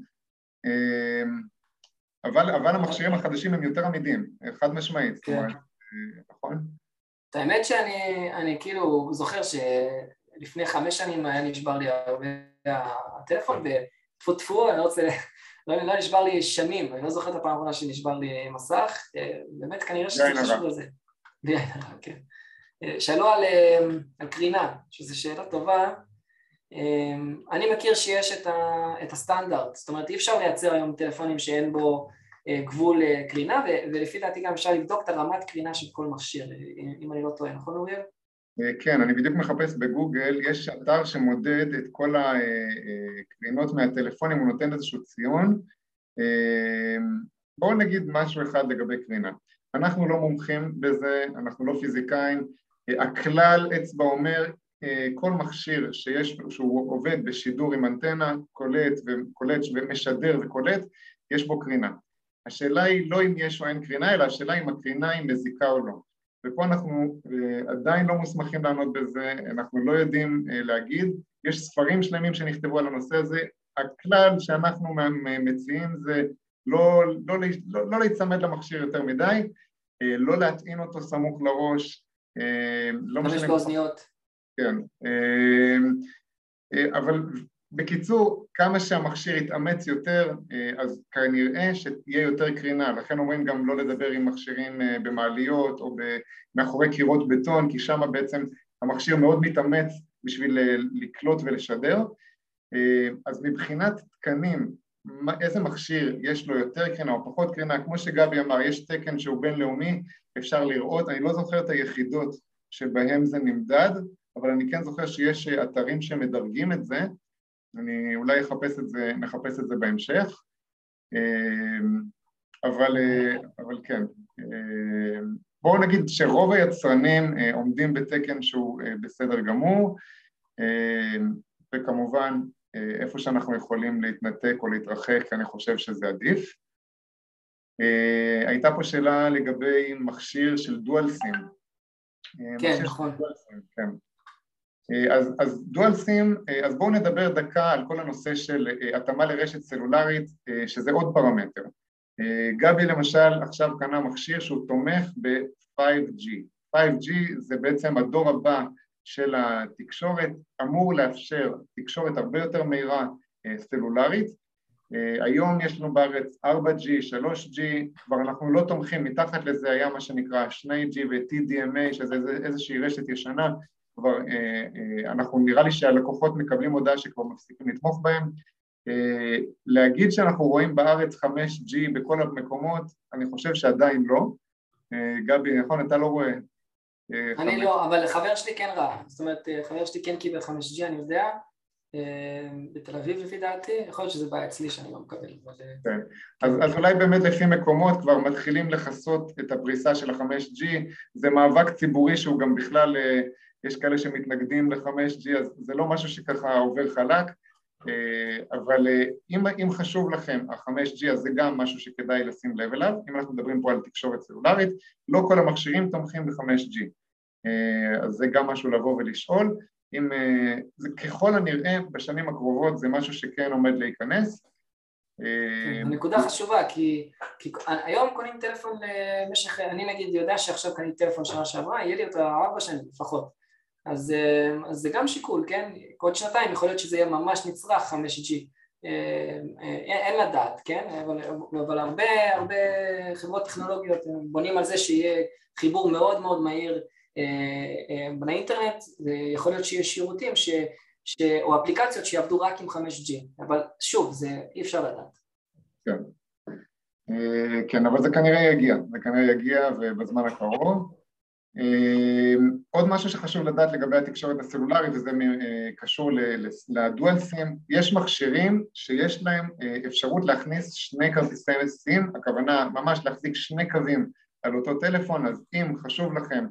אבל, אבל המכשירים החדשים הם יותר עמידים, חד משמעית, כן. זאת אומרת, נכון? האמת שאני כאילו זוכר שלפני חמש שנים היה נשבר לי הרבה הטלפון וטפו טפו, אני לא רוצה לא, לא נשבר לי שנים, אני לא זוכר את הפעם האחרונה שנשבר לי מסך, אה, באמת כנראה שזה חשוב לזה. כן. אה, שאלו על, אה, על קרינה, שזו שאלה טובה. אני מכיר שיש את, ה, את הסטנדרט, זאת אומרת אי אפשר לייצר היום טלפונים שאין בו גבול קרינה, ולפי דעתי גם אפשר לבדוק את הרמת קרינה של כל מכשיר, אם אני לא טועה, נכון אוריאל? כן, אני בדיוק מחפש בגוגל, יש אתר שמודד את כל הקרינות מהטלפונים, הוא נותן איזשהו ציון. בואו נגיד משהו אחד לגבי קרינה. אנחנו לא מומחים בזה, אנחנו לא פיזיקאים, הכלל אצבע אומר כל מכשיר שיש, שהוא עובד בשידור עם אנטנה, קולט וקולט ומשדר וקולט, יש בו קרינה. השאלה היא לא אם יש או אין קרינה, אלא השאלה אם הקרינה היא מזיקה או לא. ופה אנחנו עדיין לא מוסמכים לענות בזה, אנחנו לא יודעים להגיד, יש ספרים שלמים שנכתבו על הנושא הזה, הכלל שאנחנו מציעים זה לא, לא, לא, לא להיצמד למכשיר יותר מדי, לא להטעין אותו סמוך לראש, לא משנה... חמש באוזניות. כן, אבל בקיצור, כמה שהמכשיר יתאמץ יותר, אז כנראה שתהיה יותר קרינה, לכן אומרים גם לא לדבר עם מכשירים במעליות או מאחורי קירות בטון, כי שם בעצם המכשיר מאוד מתאמץ בשביל לקלוט ולשדר. אז מבחינת תקנים, איזה מכשיר יש לו יותר קרינה או פחות קרינה, כמו שגבי אמר, יש תקן שהוא בינלאומי, אפשר לראות, אני לא זוכר את היחידות שבהם זה נמדד, אבל אני כן זוכר שיש אתרים שמדרגים את זה, אני אולי אחפש את זה, נחפש את זה בהמשך, אבל, אבל כן. בואו נגיד שרוב היצרנים עומדים בתקן שהוא בסדר גמור, וכמובן איפה שאנחנו יכולים להתנתק או להתרחק, אני חושב שזה עדיף. הייתה פה שאלה לגבי מכשיר של דואל סים. כן, נכון. כן. אז, אז דואל סים, אז בואו נדבר דקה על כל הנושא של התאמה לרשת סלולרית, שזה עוד פרמטר. גבי למשל עכשיו קנה מכשיר שהוא תומך ב-5G. 5G זה בעצם הדור הבא של התקשורת, אמור לאפשר תקשורת הרבה יותר מהירה סלולרית. היום יש לנו בארץ 4G, 3G, כבר אנחנו לא תומכים, מתחת לזה היה מה שנקרא 2G ו-TDMA, שזה איזושהי רשת ישנה, כבר אנחנו נראה לי שהלקוחות מקבלים הודעה שכבר מפסיקים לתמוך בהם. להגיד שאנחנו רואים בארץ 5G בכל המקומות, אני חושב שעדיין לא. גבי, נכון, אתה לא רואה אני לא, אבל חבר שלי כן ראה, זאת אומרת חבר שלי כן קיבל 5G, אני יודע, בתל אביב לפי דעתי, יכול להיות שזה בעיה אצלי שאני לא מקבל. כן, אז אולי באמת לפי מקומות כבר מתחילים לכסות את הפריסה של ה-5G, זה מאבק ציבורי שהוא גם בכלל, יש כאלה שמתנגדים ל-5G, אז זה לא משהו שככה עובר חלק, אבל אם, אם חשוב לכם ה-5G אז זה גם משהו שכדאי לשים לב אליו, אם אנחנו מדברים פה על תקשורת סלולרית, לא כל המכשירים תומכים ב-5G, אז זה גם משהו לבוא ולשאול, אם, זה ככל הנראה בשנים הקרובות זה משהו שכן עומד להיכנס. נקודה חשובה כי, כי היום קונים טלפון למשך, אני נגיד יודע שעכשיו קניתי טלפון שנה שעברה, יהיה לי אותו ארבע שנים לפחות אז, אז זה גם שיקול, כן? עוד שנתיים יכול להיות שזה יהיה ממש נצרך 5G אין לדעת, כן? אבל, אבל הרבה, הרבה חברות טכנולוגיות בונים על זה שיהיה חיבור מאוד מאוד מהיר באינטרנט ויכול להיות שיש שירותים ש, ש, או אפליקציות שיעבדו רק עם 5G אבל שוב, זה אי אפשר לדעת כן. כן, אבל זה כנראה יגיע, זה כנראה יגיע ובזמן הקרוב עוד משהו שחשוב לדעת לגבי התקשורת הסלולרית וזה קשור לדואל סים, יש מכשירים שיש להם אפשרות להכניס שני כרטיסי סים, הכוונה ממש להחזיק שני קווים על אותו טלפון, אז אם חשוב לכם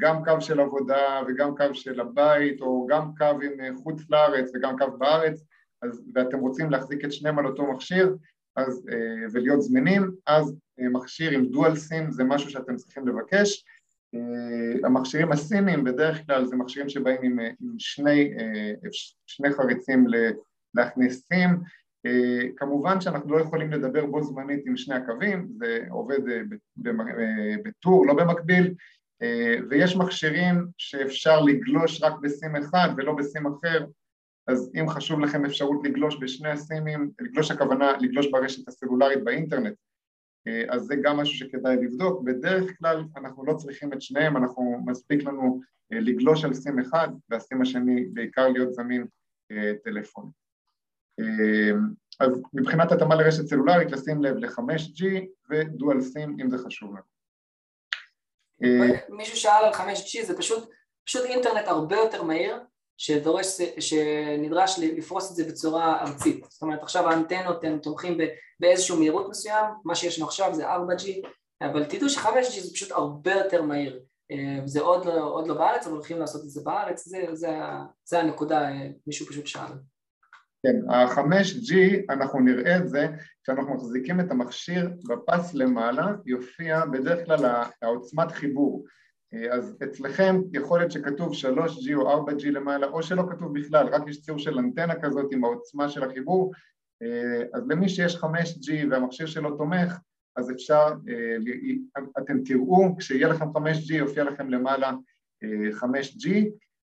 גם קו של עבודה וגם קו של הבית או גם קו עם חוץ לארץ וגם קו בארץ אז, ואתם רוצים להחזיק את שניהם על אותו מכשיר אז, ולהיות זמינים, אז מכשיר עם דואל סים זה משהו שאתם צריכים לבקש המכשירים הסינים בדרך כלל זה מכשירים שבאים עם, עם שני, שני חריצים להכניס סים כמובן שאנחנו לא יכולים לדבר בו זמנית עם שני הקווים, זה עובד בטור, לא במקביל. ויש מכשירים שאפשר לגלוש רק בסים אחד ולא בסים אחר אז אם חשוב לכם אפשרות לגלוש בשני הסימים, לגלוש הכוונה לגלוש ברשת הסלולרית באינטרנט אז זה גם משהו שכדאי לבדוק, בדרך כלל אנחנו לא צריכים את שניהם, אנחנו מספיק לנו לגלוש על סים אחד והסים השני בעיקר להיות זמין טלפון. אז מבחינת התאמה לרשת סלולרית לשים לב ל-5G ודואל סים אם זה חשוב לנו. מישהו שאל על 5G זה פשוט, פשוט אינטרנט הרבה יותר מהיר שדורש, שנדרש לפרוס את זה בצורה ארצית. זאת אומרת עכשיו האנטנות הם תומכים באיזשהו מהירות מסוים, מה שיש לנו עכשיו זה 4G, אבל תדעו ש-5G זה פשוט הרבה יותר מהיר. זה עוד לא, עוד לא בארץ, אבל הולכים לעשות את זה בארץ, זה, זה, זה הנקודה, מישהו פשוט שאל. כן, ה-5G, אנחנו נראה את זה, כשאנחנו מחזיקים את המכשיר בפס למעלה, יופיע בדרך כלל העוצמת חיבור. אז אצלכם יכול להיות שכתוב 3G או 4G למעלה, או שלא כתוב בכלל, רק יש ציור של אנטנה כזאת עם העוצמה של החיבור, אז למי שיש 5G והמכשיר שלו תומך, אז אפשר, אתם תראו, כשיהיה לכם 5G יופיע לכם למעלה 5G,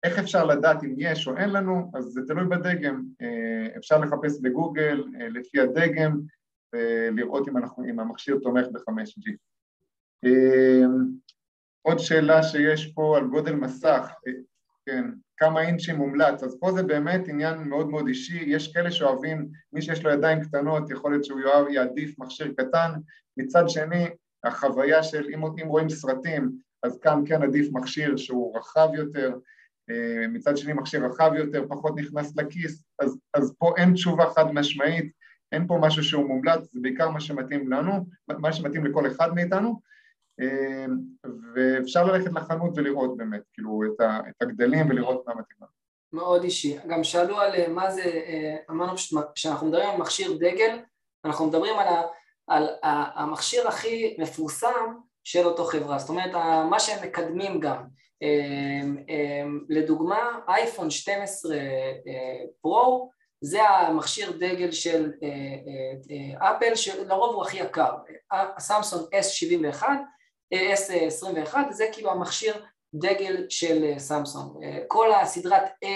איך אפשר לדעת אם יש או אין לנו? אז זה תלוי בדגם, אפשר לחפש בגוגל לפי הדגם ולראות אם, אנחנו, אם המכשיר תומך ב-5G. עוד שאלה שיש פה על גודל מסך, כן, כמה אינצ'ים מומלץ, אז פה זה באמת עניין מאוד מאוד אישי, יש כאלה שאוהבים, מי שיש לו ידיים קטנות יכול להיות שהוא יאהב, יעדיף מכשיר קטן, מצד שני החוויה של אם, אם רואים סרטים אז כאן כן עדיף מכשיר שהוא רחב יותר, מצד שני מכשיר רחב יותר, פחות נכנס לכיס, אז, אז פה אין תשובה חד משמעית, אין פה משהו שהוא מומלץ, זה בעיקר מה שמתאים לנו, מה שמתאים לכל אחד מאיתנו, ואפשר ללכת לחנות ולראות באמת, כאילו, את, ה, הגדלים ולראות מה מתאים לנו. מאוד אישי. גם שאלו על מה זה, אמרנו פשוט, כשאנחנו מדברים על מכשיר דגל, אנחנו מדברים על, ה, על המכשיר הכי מפורסם של אותו חברה, זאת אומרת, מה שהם מקדמים גם. לדוגמה, אייפון 12 פרו, זה המכשיר דגל של אפל, שלרוב הוא הכי יקר, הסמסונג S71 S21 זה כאילו המכשיר דגל של סמסונג. כל הסדרת A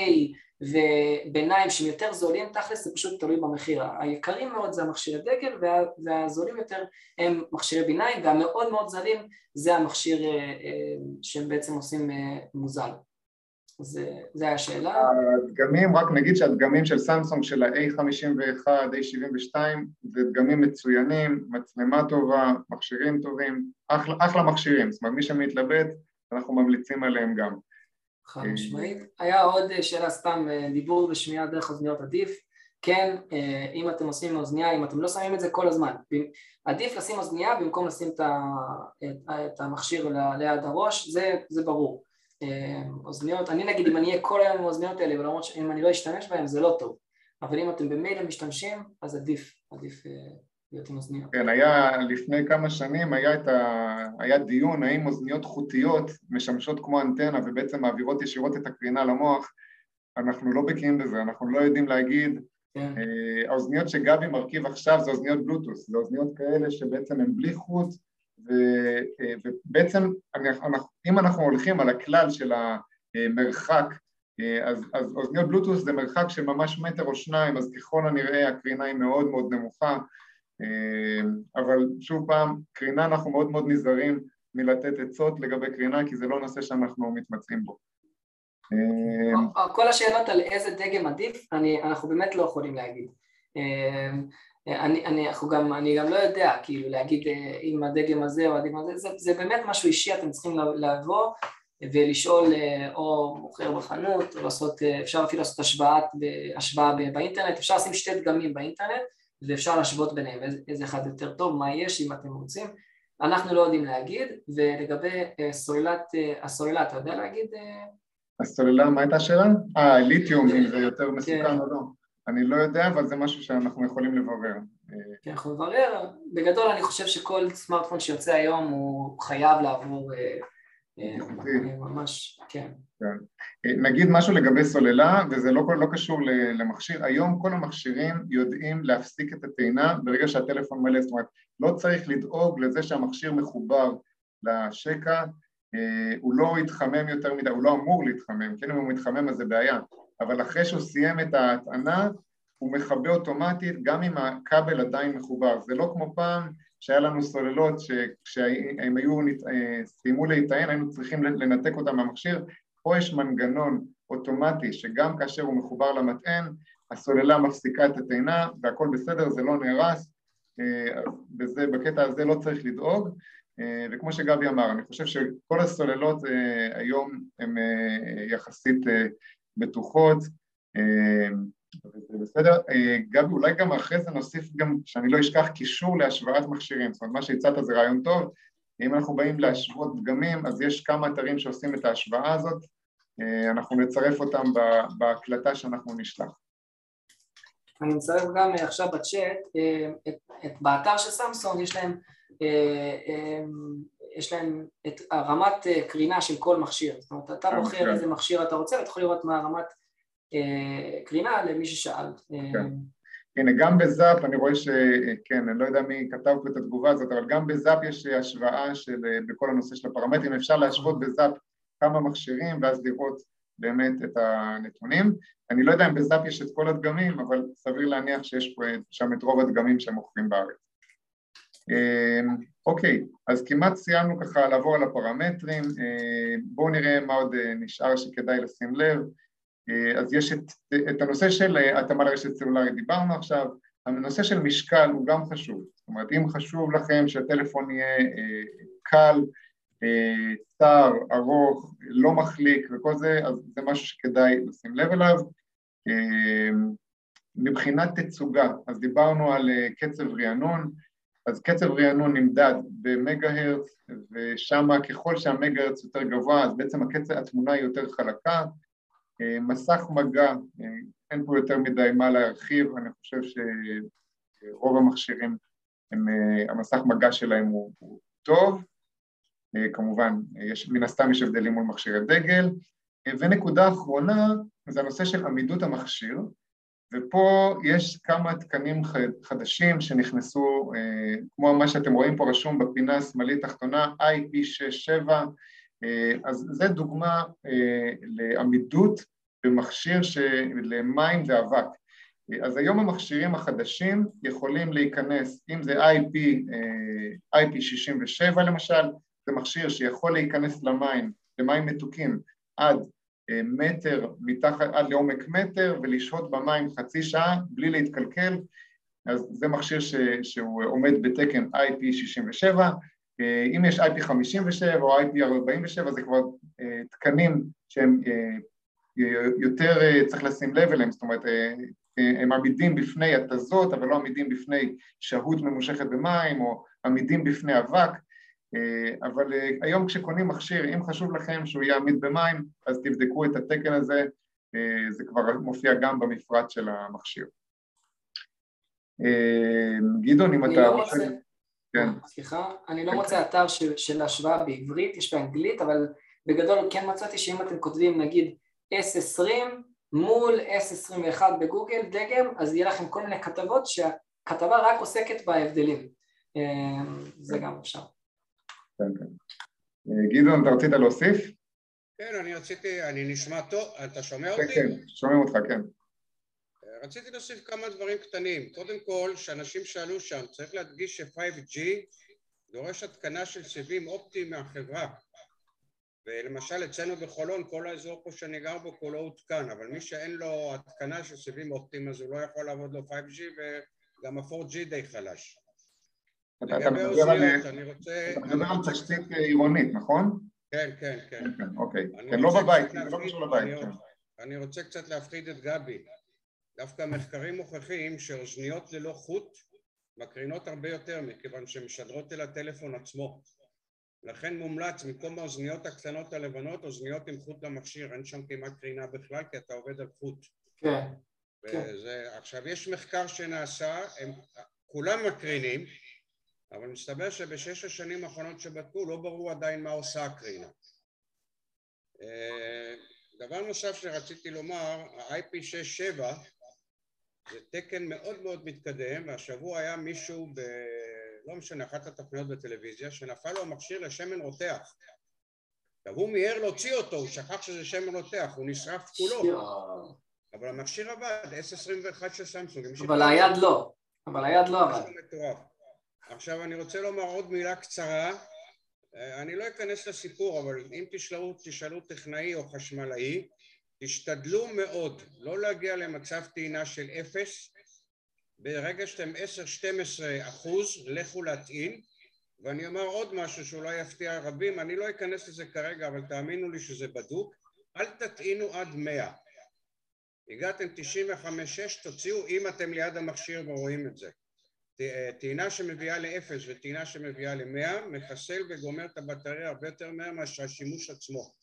וביניים שהם יותר זולים תכלס זה פשוט תלוי במחיר. היקרים מאוד זה המכשיר דגל והזולים יותר הם מכשירי ביניים והמאוד מאוד זלים זה המכשיר שהם בעצם עושים מוזל. זה, זה השאלה. הדגמים, רק נגיד שהדגמים של סמסונג של ה-A51, A72 זה דגמים מצוינים, מצלמה טובה, מכשירים טובים, אחלה, אחלה מכשירים, זאת אומרת מי שמתלבט אנחנו ממליצים עליהם גם. חד משמעית. היה עוד שאלה סתם, דיבור ושמיעה דרך אוזניות עדיף, כן, אם אתם עושים אוזנייה, אם אתם לא שמים את זה כל הזמן, עדיף לשים אוזנייה במקום לשים את המכשיר ליד הראש, זה, זה ברור. אוזניות, אני נגיד אם אני אהיה כל היום עם האוזניות האלה ולמרות שאם אני לא אשתמש בהן זה לא טוב. אבל אם אתם במילא משתמשים אז עדיף, עדיף להיות עם אוזניות. כן, היה לפני כמה שנים היה, ה... היה דיון האם אוזניות חוטיות משמשות כמו אנטנה ובעצם מעבירות ישירות את הקרינה למוח. אנחנו לא בקיאים בזה, אנחנו לא יודעים להגיד. כן. האוזניות שגבי מרכיב עכשיו זה אוזניות בלוטוס, זה אוזניות כאלה שבעצם הן בלי חוט ובעצם אם אנחנו הולכים על הכלל של המרחק אז, אז אוזניות בלוטוס זה מרחק של ממש מטר או שניים אז ככל הנראה הקרינה היא מאוד מאוד נמוכה. אבל שוב פעם קרינה אנחנו מאוד מאוד נזהרים מלתת עצות לגבי קרינה כי זה לא נושא שאנחנו מתמצאים בו. כל השאלות על איזה דגם עדיף אנחנו באמת לא יכולים להגיד אני, אני, גם, אני גם לא יודע כאילו להגיד אה, אם הדגם הזה או הדגם הזה, זה, זה באמת משהו אישי, אתם צריכים לבוא ולשאול אה, או מוכר בחנות, או לעשות, אה, אפשר אפילו לעשות השוואה, השוואה באינטרנט, אפשר לשים שתי דגמים באינטרנט ואפשר להשוות ביניהם איזה, איזה אחד יותר טוב, מה יש אם אתם רוצים, אנחנו לא יודעים להגיד, ולגבי סוללת, הסוללה, אתה יודע להגיד? הסוללה, מה הייתה השאלה? אה, ליתיום, אם זה יותר מסוכן כן. או לא. אני לא יודע, אבל זה משהו שאנחנו יכולים לברר. כן, אנחנו נברר. בגדול אני חושב שכל סמארטפון שיוצא היום הוא חייב לעבור אה, אה, ממש, כן. כן. נגיד משהו לגבי סוללה, וזה לא, לא קשור למכשיר, היום כל המכשירים יודעים להפסיק את הטעינה ברגע שהטלפון מלא, זאת אומרת, לא צריך לדאוג לזה שהמכשיר מחובר לשקע, אה, הוא לא יתחמם יותר מדי, הוא לא אמור להתחמם, כן אם הוא מתחמם אז זה בעיה, אבל אחרי שהוא סיים את ההטענה הוא מכבה אוטומטית גם אם הכבל עדיין מחובר. זה לא כמו פעם שהיה לנו סוללות שכשהם היו, אה, סיימו להיטען היינו צריכים לנתק אותם מהמכשיר, פה יש מנגנון אוטומטי שגם כאשר הוא מחובר למטען הסוללה מפסיקה את הטעינה והכל בסדר, זה לא נהרס, אה, בזה, בקטע הזה לא צריך לדאוג. אה, וכמו שגבי אמר, אני חושב שכל הסוללות היום הן יחסית בטוחות, אה, זה בסדר. אה, גבי, אולי גם אחרי זה נוסיף גם, שאני לא אשכח, קישור להשוואת מכשירים, זאת אומרת, מה שהצעת זה רעיון טוב, אם אנחנו באים להשוות דגמים, אז יש כמה אתרים שעושים את ההשוואה הזאת, אנחנו נצרף אותם בהקלטה שאנחנו נשלח. אני מצרף גם עכשיו בצ'אט, את, את, באתר של סמסונג יש להם, יש להם את הרמת קרינה של כל מכשיר, זאת אומרת אתה בוחר כן. איזה מכשיר אתה רוצה ואתה יכול לראות מה הרמת קרינה למי ששאל. כן. הנה, גם בזאפ, אני רואה ש... כן, אני לא יודע מי כתב פה את התגובה הזאת, אבל גם בזאפ יש השוואה של, בכל הנושא של הפרמטרים, אפשר להשוות בזאפ כמה מכשירים ואז לראות באמת את הנתונים. אני לא יודע אם בזאפ יש את כל הדגמים, אבל סביר להניח שיש פה שם את רוב הדגמים שהם מוכרים בארץ. אמ, אוקיי, אז כמעט סיימנו ככה לעבור על הפרמטרים, אמ, בואו נראה מה עוד אה, נשאר שכדאי לשים לב. אה, אז יש את, את הנושא של אה, התאמה לרשת סלולרית, דיברנו עכשיו, הנושא של משקל הוא גם חשוב, זאת אומרת אם חשוב לכם שהטלפון יהיה קל, צר, ארוך, לא מחליק וכל זה, אז זה משהו שכדאי לשים לב אליו. מבחינת תצוגה, אז דיברנו על קצב רענון, אז קצב רענון נמדד במגה הרץ, ושם ככל שהמגה הרץ יותר גבוה, אז בעצם הקצב, התמונה היא יותר חלקה. אה, מסך מגע, אה, אין פה יותר מדי מה להרחיב, אני חושב שרוב המכשירים, הם, אה, המסך מגע שלהם הוא, הוא טוב, כמובן, יש, מן הסתם יש הבדלים מול מכשירי דגל, ונקודה אחרונה זה הנושא של עמידות המכשיר, ופה יש כמה תקנים חדשים שנכנסו, אה, כמו מה שאתם רואים פה רשום בפינה השמאלית תחתונה, IP67, אה, אז זה דוגמה אה, לעמידות במכשיר למים ואבק. אז היום המכשירים החדשים יכולים להיכנס, אם זה IP, IP67 למשל, זה מכשיר שיכול להיכנס למים, למים מתוקים עד מטר מתחת, עד לעומק מטר ולשהות במים חצי שעה בלי להתקלקל. אז זה מכשיר ש, שהוא עומד בתקן IP67 אם יש IP57 או IP47 זה כבר אה, תקנים שהם אה, יותר אה, צריך לשים לב אליהם, זאת אומרת הם עמידים בפני התזות אבל לא עמידים בפני שהות ממושכת במים או עמידים בפני אבק. אה, אבל אה, היום כשקונים מכשיר, אם חשוב לכם שהוא יהיה עמיד במים, אז תבדקו את התקן הזה, אה, זה כבר מופיע גם במפרט של המכשיר. גדעון, אם אתה... לא רוצה... כן. סליחה, אני לא כן. מוצא אתר של, של השוואה בעברית, יש באנגלית, אבל בגדול כן מצאתי שאם אתם כותבים נגיד S20 מול S21 בגוגל, דגם, אז יהיה לכם כל מיני כתבות שהכתבה רק עוסקת בהבדלים. זה גם אפשר. אה, גדעון, אתה רצית להוסיף? כן, אני רציתי, אני נשמע טוב, אתה שומע כן, אותי? כן, כן, שומעים אותך, כן. אה, רציתי להוסיף כמה דברים קטנים. קודם כל, שאנשים שאלו שם, צריך להדגיש ש-5G דורש התקנה של סיבים אופטיים מהחברה. ולמשל אצלנו בחולון, כל האזור פה שאני גר בו כולו הותקן, אבל מי שאין לו התקנה של סיבים אופטיים אז הוא לא יכול לעבוד לו 5G וגם ה-4G די חלש. אתה מדבר על תשתית עירונית, נכון? כן, כן, כן. כן, כן אוקיי. כן, לא בבית, זה לא קשור לבית. אני רוצה קצת להפחיד את גבי. דווקא מחקרים מוכיחים שאוזניות ללא חוט מקרינות הרבה יותר מכיוון שהן משדרות אל הטלפון עצמו. לכן מומלץ במקום האוזניות הקטנות הלבנות, אוזניות עם חוט למכשיר, אין שם כמעט קרינה בכלל כי אתה עובד על חוט. כן. וזה, עכשיו יש מחקר שנעשה, הם כולם מקרינים, אבל מסתבר שבשש השנים האחרונות שבדקו לא ברור עדיין מה עושה הקרינה. אה, דבר נוסף שרציתי לומר, ה-IP67 זה תקן מאוד מאוד מתקדם והשבוע היה מישהו ב... לא משנה, אחת התוכניות בטלוויזיה שנפל לו המכשיר לשמן רותח. עכשיו הוא מיהר להוציא אותו, הוא שכח שזה שמן רותח, הוא נשרף כולו. אבל המכשיר עבד, S21 של סמסונג אבל היד לא, אבל היד לא עבד עכשיו אני רוצה לומר עוד מילה קצרה, אה, אני לא אכנס לסיפור, אבל אם תשאלו, תשאלו טכנאי או חשמלאי, תשתדלו מאוד לא להגיע למצב טעינה של אפס, ברגע שאתם 10-12 אחוז, לכו להטעין, ואני אומר עוד משהו שאולי יפתיע רבים, אני לא אכנס לזה כרגע, אבל תאמינו לי שזה בדוק, אל תטעינו עד 100. הגעתם 95-6, תוציאו אם אתם ליד המכשיר ורואים את זה. טעינה שמביאה לאפס וטעינה שמביאה למאה מחסל וגומר את הבטריה הרבה יותר מהר מאשר השימוש עצמו.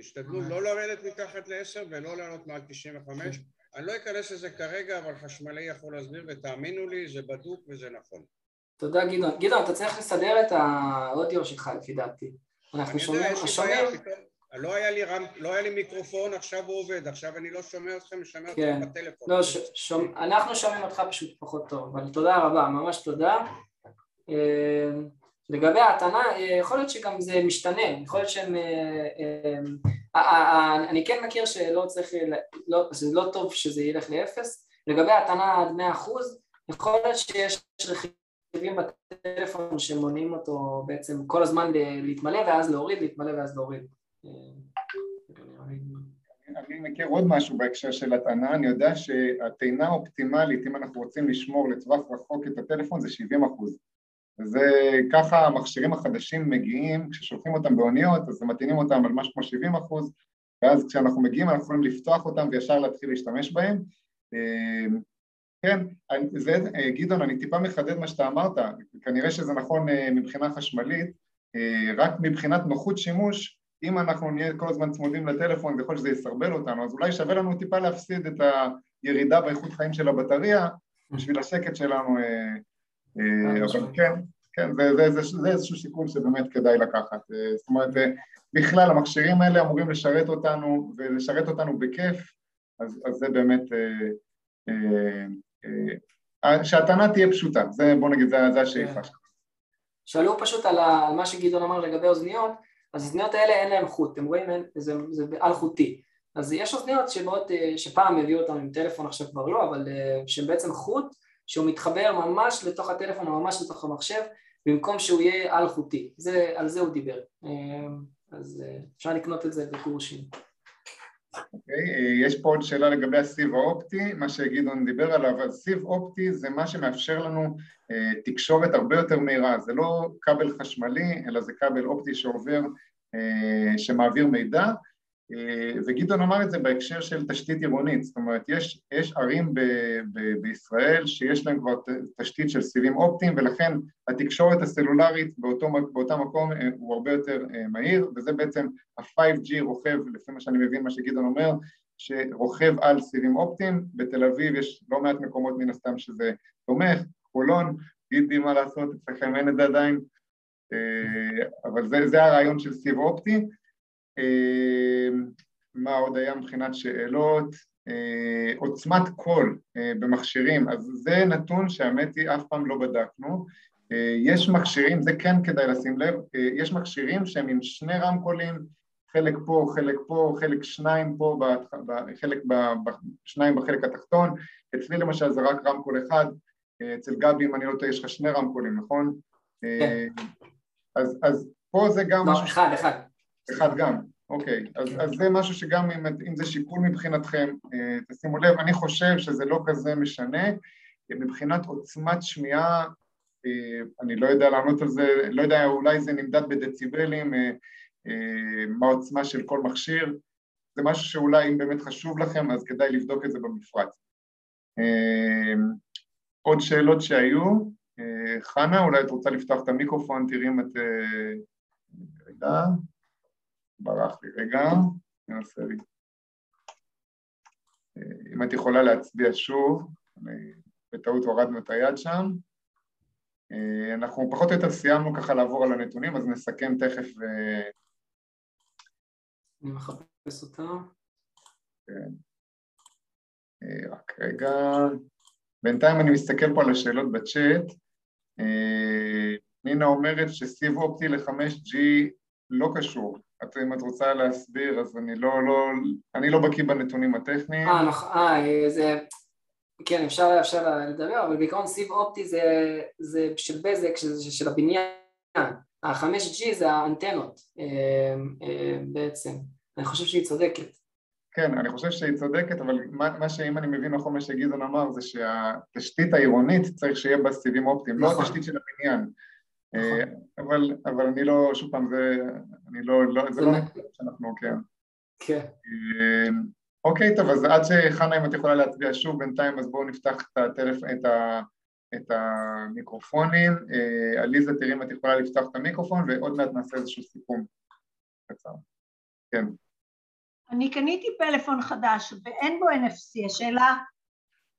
תשתדלו לא לרדת מתחת לעשר ולא לעלות מעל 95. אני לא אכנס לזה כרגע, אבל חשמלי יכול להסביר, ותאמינו לי, זה בדוק וזה נכון. תודה גדעון. גדעון, אתה צריך לסדר את האודיו שלך לפי דעתי. אנחנו שומעים, שומעים... לא היה לי רם, לא היה לי מיקרופון, עכשיו הוא עובד, עכשיו אני לא שומע אתכם, אני שומע כן. אתכם בטלפון. לא, ש, שומע, אנחנו שומעים אותך פשוט פחות טוב, אבל תודה רבה, ממש תודה. אה, לגבי ההטענה, אה, יכול להיות שגם זה משתנה, יכול להיות שהם... אה, אני כן מכיר שלא צריך, לא, זה לא טוב שזה ילך לאפס. לגבי ההטענה עד 100 אחוז, יכול להיות שיש רכיבים בטלפון שמונעים אותו בעצם כל הזמן להתמלא ואז להוריד, להתמלא ואז להוריד. אני מכיר עוד משהו בהקשר של הטענה, אני יודע שהטעינה האופטימלית, אם אנחנו רוצים לשמור לטווח רחוק את הטלפון, זה 70 אחוז. וזה ככה המכשירים החדשים מגיעים, כששולחים אותם באוניות, אז מטעינים אותם על משהו כמו 70 אחוז, ואז כשאנחנו מגיעים אנחנו יכולים לפתוח אותם וישר להתחיל להשתמש בהם. כן, זה, גדעון, אני טיפה מחדד מה שאתה אמרת, כנראה שזה נכון אה, מבחינה חשמלית, אה, רק מבחינת נוחות שימוש, אם אנחנו נהיה כל הזמן צמודים לטלפון, יכול להיות שזה יסרבל אותנו, אז אולי שווה לנו טיפה להפסיד את הירידה באיכות חיים של הבטריה בשביל השקט שלנו, אה, אה, אבל כן, כן, זה, זה, זה, זה איזשהו שיקול שבאמת כדאי לקחת. אה, זאת אומרת, בכלל המכשירים האלה אמורים לשרת אותנו ולשרת אותנו בכיף, אז, אז זה באמת, שהטענה תהיה פשוטה, זה בוא נגיד, זה, זה השאיפה שלנו. שאלו פשוט על מה שגדעון אמר לגבי אוזניות, אז האוזניות האלה אין להן חוט, אתם רואים? אין, זה, זה על-חוטי. אז יש אוזניות שבאות, אה, שפעם הביאו אותן עם טלפון, עכשיו כבר לא, אבל אה, שהן בעצם חוט שהוא מתחבר ממש לתוך הטלפון או ממש לתוך המחשב, במקום שהוא יהיה על-חוטי. זה, על זה הוא דיבר. אה, אז אפשר לקנות את זה בקורשים. אוקיי, okay, יש פה עוד שאלה לגבי הסיב האופטי, מה שגדעון דיבר עליו, אז סיב אופטי זה מה שמאפשר לנו uh, תקשורת הרבה יותר מהירה, זה לא כבל חשמלי, אלא זה כבל אופטי שעובר אה, שמעביר מידע, אה, וגדעון אמר את זה בהקשר של תשתית עירונית, זאת אומרת יש, יש ערים ב, ב, בישראל שיש להם כבר תשתית של סיבים אופטיים ולכן התקשורת הסלולרית באותו, באותה מקום אה, הוא הרבה יותר מהיר וזה בעצם ה-5G רוכב, לפי מה שאני מבין מה שגדעון אומר, שרוכב על סיבים אופטיים, בתל אביב יש לא מעט מקומות מן הסתם שזה תומך, חולון, גידי מה לעשות, אצלכם אין את זה עדיין, אה, אבל זה, זה הרעיון של סיב אופטי. אה, מה עוד היה מבחינת שאלות? אה, עוצמת קול במכשירים, אז זה נתון שהאמת היא אף פעם לא בדקנו. יש מכשירים, זה כן כדאי לשים לב, יש מכשירים שהם עם שני רמקולים, חלק פה, חלק פה, חלק שניים פה, חלק שניים בחלק התחתון, אצלי למשל זה רק רמקול אחד, אצל גבי אם אני לא טועה יש לך שני רמקולים, נכון? כן. אז, אז פה זה גם לא, משהו... אחד, אחד. אחד גם, אוקיי. אז, אז זה משהו שגם אם, אם זה שיקול מבחינתכם, אה, תשימו לב, אני חושב שזה לא כזה משנה. מבחינת עוצמת שמיעה, אה, אני לא יודע לענות על זה, לא יודע, אולי זה נמדד בדציבלים, אה, מה העוצמה של כל מכשיר, זה משהו שאולי אם באמת חשוב לכם, אז כדאי לבדוק את זה במפרט. עוד שאלות שהיו? חנה, אולי את רוצה לפתוח את המיקרופון, תראי אם את... אה, רגע, ברח לי רגע, ננסה לי. אה, אם את יכולה להצביע שוב, אני, בטעות הורדנו את היד שם. אה, אנחנו פחות או יותר סיימנו ככה לעבור על הנתונים, אז נסכם תכף. אני מחפש אותה. כן. רק רגע. בינתיים אני מסתכל פה על השאלות בצ'אט. אה, נינה אומרת שסיב אופטי ל-5G לא קשור. את, אם את רוצה להסביר, אז אני לא, לא, אני לא בקיא בנתונים הטכניים. אה, נכון, אה, זה... כן, אפשר, אפשר לדבר, אבל בעיקרון סיב אופטי זה, זה של בזק, של, של הבניין. ה-5G זה האנטנות אה, בעצם. אני חושב שהיא צודקת. כן, אני חושב שהיא צודקת, אבל מה, מה שאם אני מבין נכון מה שגדעון אמר זה שהתשתית העירונית צריך שיהיה בה סיבים אופטיים, לא נכון. לא התשתית של הבניין. אה, נכון. אבל, אבל אני לא, שוב פעם, זה, אני לא, לא זה לא נקודה שאנחנו, כן. כן. אה, אוקיי, טוב, אז עד שחנה, אם את יכולה להצביע שוב בינתיים, אז בואו נפתח את הטלפון, את את המיקרופונים. אה, עליזה, תראי אם את יכולה לפתוח את המיקרופון, ועוד מעט נעשה איזשהו סיכום קצר. כן. אני קניתי פלאפון חדש ואין בו NFC, השאלה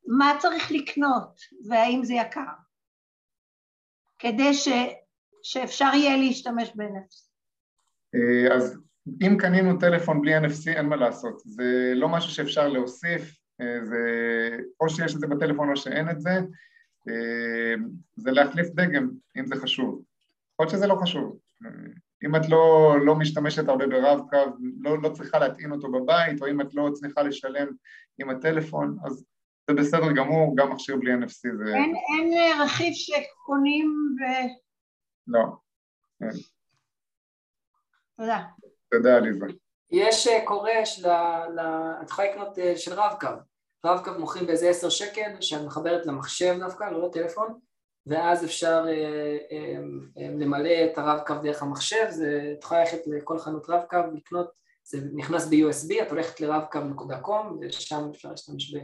מה צריך לקנות והאם זה יקר, כדי ש, שאפשר יהיה להשתמש ב-NFC. אה, אז אם קנינו טלפון בלי NFC אין מה לעשות, זה לא משהו שאפשר להוסיף, אה, זה או שיש את זה בטלפון או שאין את זה, אה, זה להחליף דגם אם זה חשוב, יכול שזה לא חשוב, אם את לא, לא משתמשת הרבה ברב-קו, לא, לא צריכה להטעין אותו בבית, או אם את לא צריכה לשלם עם הטלפון, אז זה בסדר גמור, גם מכשיר בלי NFC זה... אין, אין רכיב שקונים ו... לא, אין. תודה. תודה עליזה. יש אה, קורש, את יכולה לקנות אה, של רב-קו, רב-קו מוכרים באיזה עשר שקל, שאת מחברת למחשב דווקא, לא לטלפון, ואז אפשר אה, אה, אה, למלא את הרב-קו דרך המחשב, זה, את יכולה ללכת לכל חנות רב-קו, לקנות, זה נכנס ב-USB, את הולכת לרב-קו.com ושם אפשר להשתמש ב...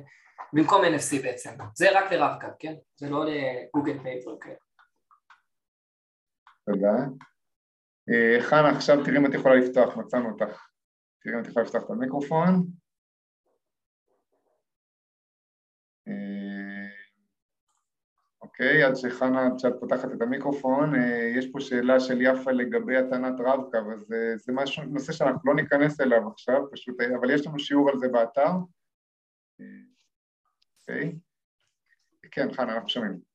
במקום NFC בעצם, זה רק לרב-קו, כן? זה לא לגוגל פיי וכאלה. תודה. חנה, עכשיו תראי אם את יכולה לפתוח, מצאנו אותך. תראי אם את יכולה לפתוח את המיקרופון. אוקיי, עד שחנה, עד שאת פותחת את המיקרופון, אה, יש פה שאלה של יפה לגבי הטענת רב-קו, אז אה, זה משהו, נושא שאנחנו לא ניכנס אליו עכשיו, פשוט, אה, אבל יש לנו שיעור על זה באתר. אוקיי. כן, חנה, אנחנו שומעים.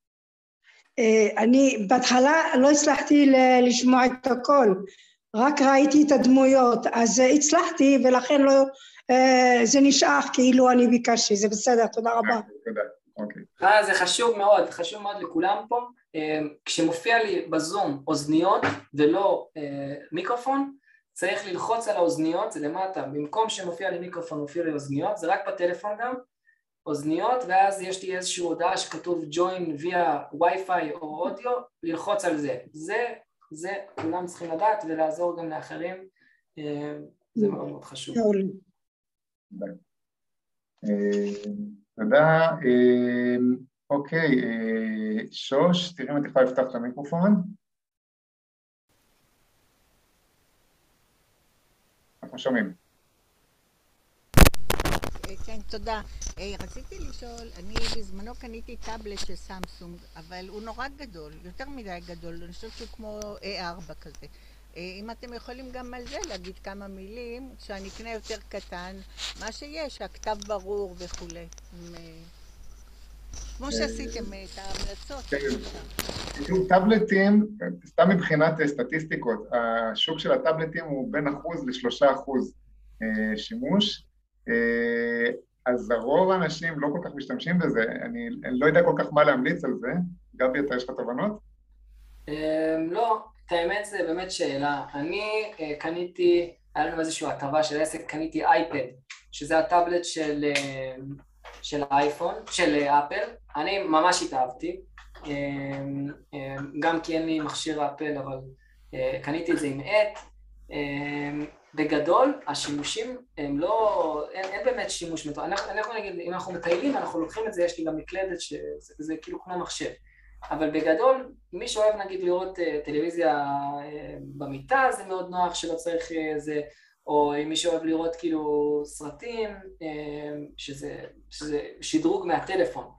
אני בהתחלה לא הצלחתי לשמוע את הכל, רק ראיתי את הדמויות, אז הצלחתי ולכן לא, זה נשאר כאילו אני ביקשתי, זה בסדר, תודה רבה. תודה. אוקיי. אה, זה חשוב מאוד, חשוב מאוד לכולם פה. אה, כשמופיע לי בזום אוזניות ולא אה, מיקרופון, צריך ללחוץ על האוזניות, זה למטה, במקום שמופיע לי מיקרופון מופיע לי אוזניות, זה רק בטלפון גם, אוזניות, ואז יש לי איזושהי הודעה שכתוב join via wi-fi או אודיו, ללחוץ על זה. זה, זה כולם צריכים לדעת ולעזור גם לאחרים, זה מאוד מאוד חשוב. תודה. אמ, אוקיי, אה, שוש, תראי אם את יכולה לפתוח את המיקרופון. אנחנו שומעים. אה, כן, תודה. אה, רציתי לשאול, אני בזמנו קניתי טאבלט של סמסונג, אבל הוא נורא גדול, יותר מדי גדול, אני חושבת שהוא כמו A4 כזה. אם אתם יכולים גם על זה להגיד כמה מילים, שאני אקנה יותר קטן, מה שיש, הכתב ברור וכולי. כמו אה, שעשיתם את ההמלצות. כן. טאבלטים, סתם מבחינת סטטיסטיקות, השוק של הטאבלטים הוא בין אחוז לשלושה אחוז אה, שימוש, אה, אז הרוב האנשים לא כל כך משתמשים בזה, אני לא יודע כל כך מה להמליץ על זה. גבי, אתה יש לך תובנות? לא, את האמת זה באמת שאלה. אני uh, קניתי, היה לנו איזושהי הטבה של עסק, קניתי אייפד, שזה הטאבלט של, uh, של האייפון, של אפל. אני ממש התאהבתי, uh, uh, גם כי אין לי מכשיר אפל, אבל קניתי את זה עם עט. בגדול, השימושים הם לא, אין, אין באמת שימוש מטורף. אנחנו, אנחנו נגיד, אם אנחנו מטיילים, אנחנו לוקחים את זה, יש לי גם מקלדת שזה כאילו כמו מחשב. אבל בגדול, מי שאוהב נגיד לראות uh, טלוויזיה uh, במיטה זה מאוד נוח שלא צריך איזה, uh, או מי שאוהב לראות כאילו סרטים, uh, שזה, שזה שדרוג מהטלפון.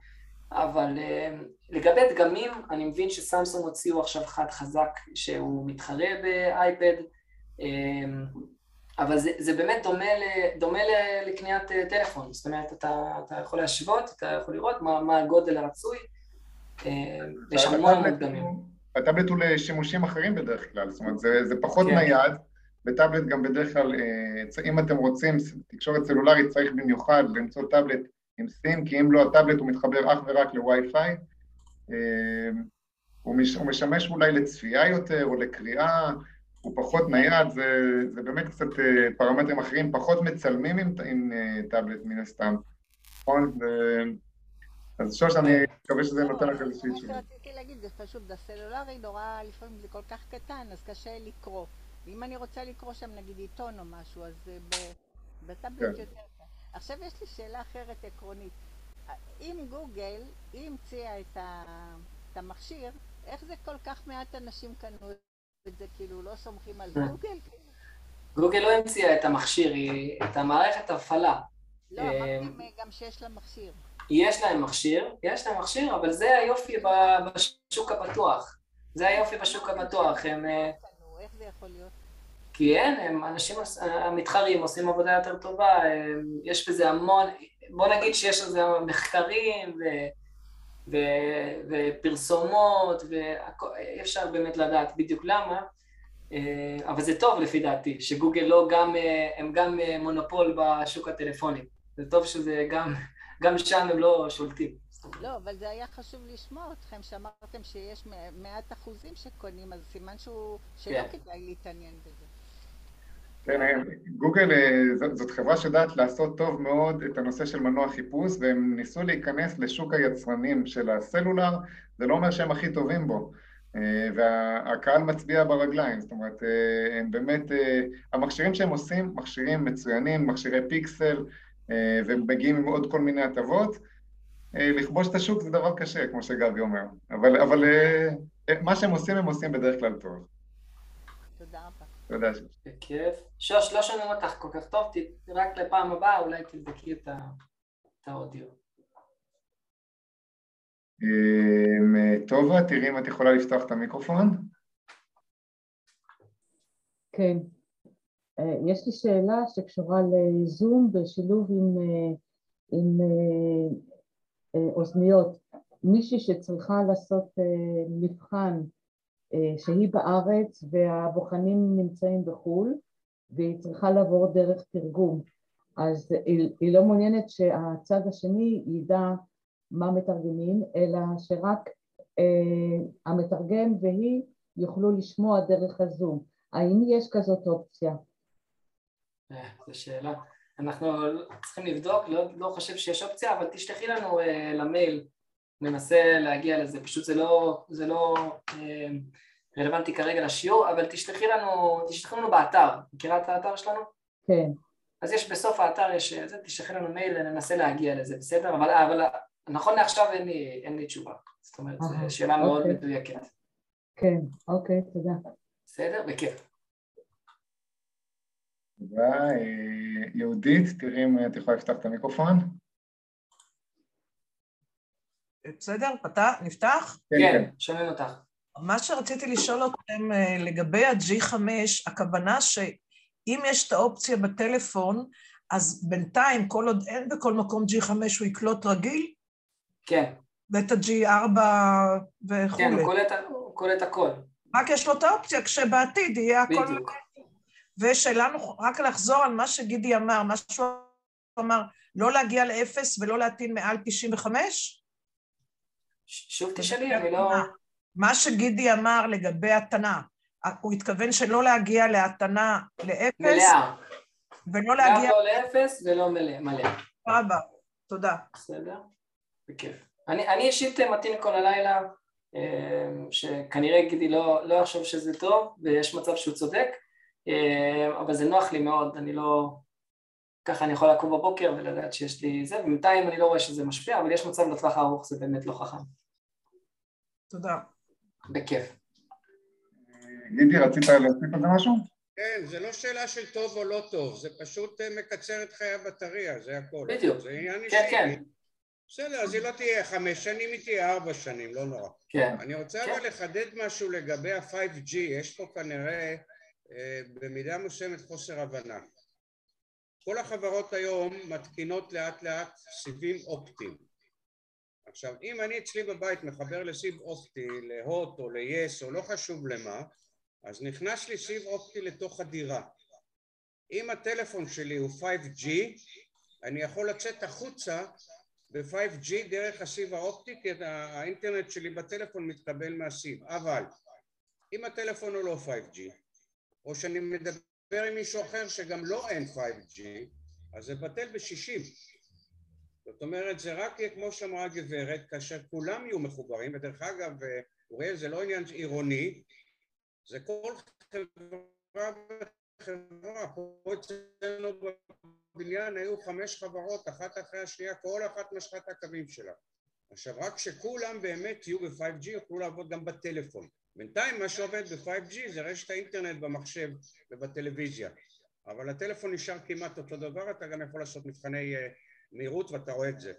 אבל uh, לגבי דגמים, אני מבין שסמסונג הוציאו עכשיו אחד חזק שהוא מתחרה באייפד, uh, אבל זה, זה באמת דומה, ל, דומה ל, לקניית טלפון, זאת אומרת, אתה, אתה יכול להשוות, אתה יכול לראות מה, מה הגודל הרצוי, אה, יש המון מדגמים. הטאבלט הוא לשימושים אחרים בדרך כלל, זאת אומרת זה, זה פחות כן. נייד, וטאבלט גם בדרך כלל, אה, אם אתם רוצים תקשורת סלולרית צריך במיוחד למצוא טאבלט עם סים, כי אם לא הטאבלט הוא מתחבר אך ורק לווי-פיי, אה, הוא משמש אולי לצפייה יותר או לקריאה, הוא פחות נייד, זה, זה באמת קצת פרמטרים אחרים, פחות מצלמים עם, עם טאבלט מן הסתם, נכון? אז שוש, אני מקווה שזה נותן לך איזושהי תשובה. מה שרציתי להגיד, זה פשוט, בסלולרי נורא, לפעמים זה כל כך קטן, אז קשה לקרוא. ואם אני רוצה לקרוא שם נגיד עיתון או משהו, אז בטאבלט כן. יותר קל. עכשיו יש לי שאלה אחרת עקרונית. אם גוגל, היא המציאה את, את המכשיר, איך זה כל כך מעט אנשים קנו את זה, כאילו לא סומכים על גוגל? גוגל לא המציאה את המכשיר, היא את המערכת הפעלה. לא, אמרתי גם שיש לה מכשיר. יש להם מכשיר, יש להם מכשיר, אבל זה היופי בשוק הפתוח. זה היופי בשוק הפתוח, הם... איך זה יכול להיות? כי אין, הם אנשים, המתחרים עושים עבודה יותר טובה, יש בזה המון, בוא נגיד שיש לזה מחקרים ו, ופרסומות, ואי אפשר באמת לדעת בדיוק למה, אבל זה טוב לפי דעתי, שגוגל לא גם, הם גם מונופול בשוק הטלפוני, זה טוב שזה גם, גם שם הם לא שולטים. לא, אבל זה היה חשוב לשמוע אתכם, שאמרתם שיש מעט אחוזים שקונים, אז סימן שהוא, שלא כן. כדאי להתעניין בזה. כן, אה, גוגל אה, זאת חברה שיודעת לעשות טוב מאוד את הנושא של מנוע חיפוש והם ניסו להיכנס לשוק היצרנים של הסלולר, זה לא אומר שהם הכי טובים בו אה, והקהל מצביע ברגליים, זאת אומרת, הם באמת, המכשירים שהם עושים, מכשירים מצוינים, מכשירי פיקסל והם מגיעים עם עוד כל מיני הטבות לכבוש את השוק זה דבר קשה, כמו שגבי אומר, אבל, אבל מה שהם עושים הם עושים בדרך כלל טוב. תודה רבה. תודה. בכיף. שוש, לא שומעים אותך כל כך טוב, רק לפעם הבאה אולי תבדקי את האודיו. אמ, טובה, תראי אם את יכולה לפתוח את המיקרופון. כן. אה, יש לי שאלה שקשורה לזום בשילוב עם, אה, עם אה, אוזניות. מישהי שצריכה לעשות מבחן שהיא בארץ והבוחנים נמצאים בחו"ל והיא צריכה לעבור דרך תרגום. אז היא, היא לא מעוניינת שהצד השני ידע מה מתרגמים אלא שרק אה, המתרגם והיא יוכלו לשמוע דרך הזום. האם יש כזאת אופציה? אה, זו שאלה. אנחנו צריכים לבדוק, לא, לא חושב שיש אופציה אבל תשלחי לנו אה, למייל ננסה להגיע לזה, פשוט זה לא, זה לא אה, רלוונטי כרגע לשיעור, אבל תשלחי לנו, תשלחי לנו באתר, מכירה את האתר שלנו? כן. אז יש בסוף האתר, יש זה, תשלחי לנו מייל, ננסה להגיע לזה, בסדר? אבל, אבל נכון לעכשיו אין לי, אין לי תשובה, זאת אומרת, זו שאלה אוקיי. מאוד מדויקת. כן, אוקיי, תודה. בסדר? בכיף. תודה. אה, יהודית, תראי אם את יכולה לפתוח את המיקרופון. בסדר? פתח? נפתח? כן, כן, כן, שומעים אותך. מה שרציתי לשאול אתכם אה, לגבי ה-G5, הכוונה שאם יש את האופציה בטלפון, אז בינתיים, כל עוד אין בכל מקום G5, הוא יקלוט רגיל? כן. ואת ה-G4 וכולי. כן, הוא קולט הכל. רק יש לו את האופציה כשבעתיד יהיה הכל... בדיוק. ושאלה, רק לחזור על מה שגידי אמר, מה שהוא אמר, לא להגיע לאפס ולא להטעין מעל 95? שוב תשאלי, אני לא... מה שגידי אמר לגבי התנה, הוא התכוון שלא להגיע להתנה לאפס. מלאה. ולא להגיע... גם לא לאפס ולא מלא. רבה, תודה. בסדר? בכיף. אני, אני אישית מתאים כל הלילה, אה, שכנראה גידי לא, לא יחשוב שזה טוב, ויש מצב שהוא צודק, אה, אבל זה נוח לי מאוד, אני לא... ככה אני יכול לקום בבוקר ולדעת שיש לי זה, ובינתיים אני לא רואה שזה משפיע, אבל יש מצב לטווח הארוך, זה באמת לא חכם. תודה. בכיף. גידי, רצית להוסיף על זה משהו? כן, זה לא שאלה של טוב או לא טוב, זה פשוט אה, מקצר את חיי הבטריה, זה הכל. בדיוק. זה עניין כן, כן. בסדר, אז היא לא תהיה חמש שנים, היא תהיה ארבע שנים, לא נורא. כן. אני רוצה אבל לחדד משהו לגבי ה-5G, יש פה כנראה אה, במידה מסוימת חוסר הבנה. כל החברות היום מתקינות לאט לאט סיבים אופטיים. עכשיו, אם אני אצלי בבית מחבר לסיב אופטי, להוט או ל-yes או לא חשוב למה, אז נכנס לי סיב אופטי לתוך הדירה. אם הטלפון שלי הוא 5G, אני יכול לצאת החוצה ב-5G דרך הסיב האופטי, כי האינטרנט שלי בטלפון מתקבל מהסיב. אבל אם הטלפון הוא לא 5G, או שאני מדבר עם מישהו אחר שגם לא אין 5G, אז זה בטל בשישים. זאת אומרת, זה רק יהיה כמו שאמרה הגברת, כאשר כולם יהיו מחוברים, ודרך אגב, אוריאל, זה לא עניין עירוני, זה כל חברה חברה, פה אצלנו בבניין היו חמש חברות, אחת אחרי השנייה, כל אחת משכה את הקווים שלה. עכשיו, רק כשכולם באמת יהיו ב-5G, יוכלו לעבוד גם בטלפון. בינתיים מה שעובד ב-5G זה רשת האינטרנט במחשב ובטלוויזיה. אבל הטלפון נשאר כמעט אותו דבר, אתה גם יכול לעשות מבחני uh, מהירות ואתה רואה את זה.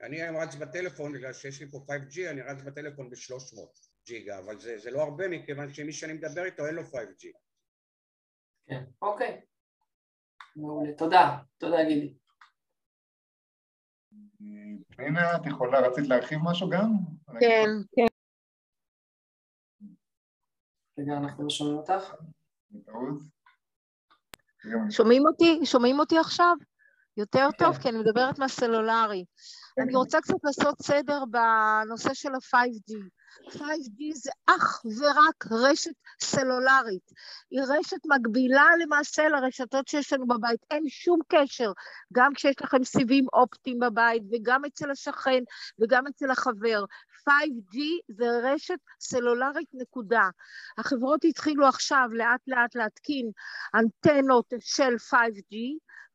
אני היום רץ בטלפון, בגלל שיש לי פה 5G, אני רץ בטלפון ב-300 ג'יגה, אבל זה, זה לא הרבה מכיוון שמי שאני מדבר איתו אין לו 5G. כן, אוקיי. מעולה. תודה. תודה, גידי. פנינה, את יכולה, רצית להרחיב משהו גם? כן, כן. רגע, אנחנו לא שומעים אותך. שומעים אותי? שומעים אותי עכשיו? יותר טוב, כי אני מדברת מהסלולרי. אני רוצה קצת לעשות סדר בנושא של ה-5G. 5G זה אך ורק רשת סלולרית. היא רשת מקבילה למעשה לרשתות שיש לנו בבית. אין שום קשר, גם כשיש לכם סיבים אופטיים בבית, וגם אצל השכן, וגם אצל החבר. 5G זה רשת סלולרית נקודה. החברות התחילו עכשיו לאט לאט להתקין אנטנות של 5G,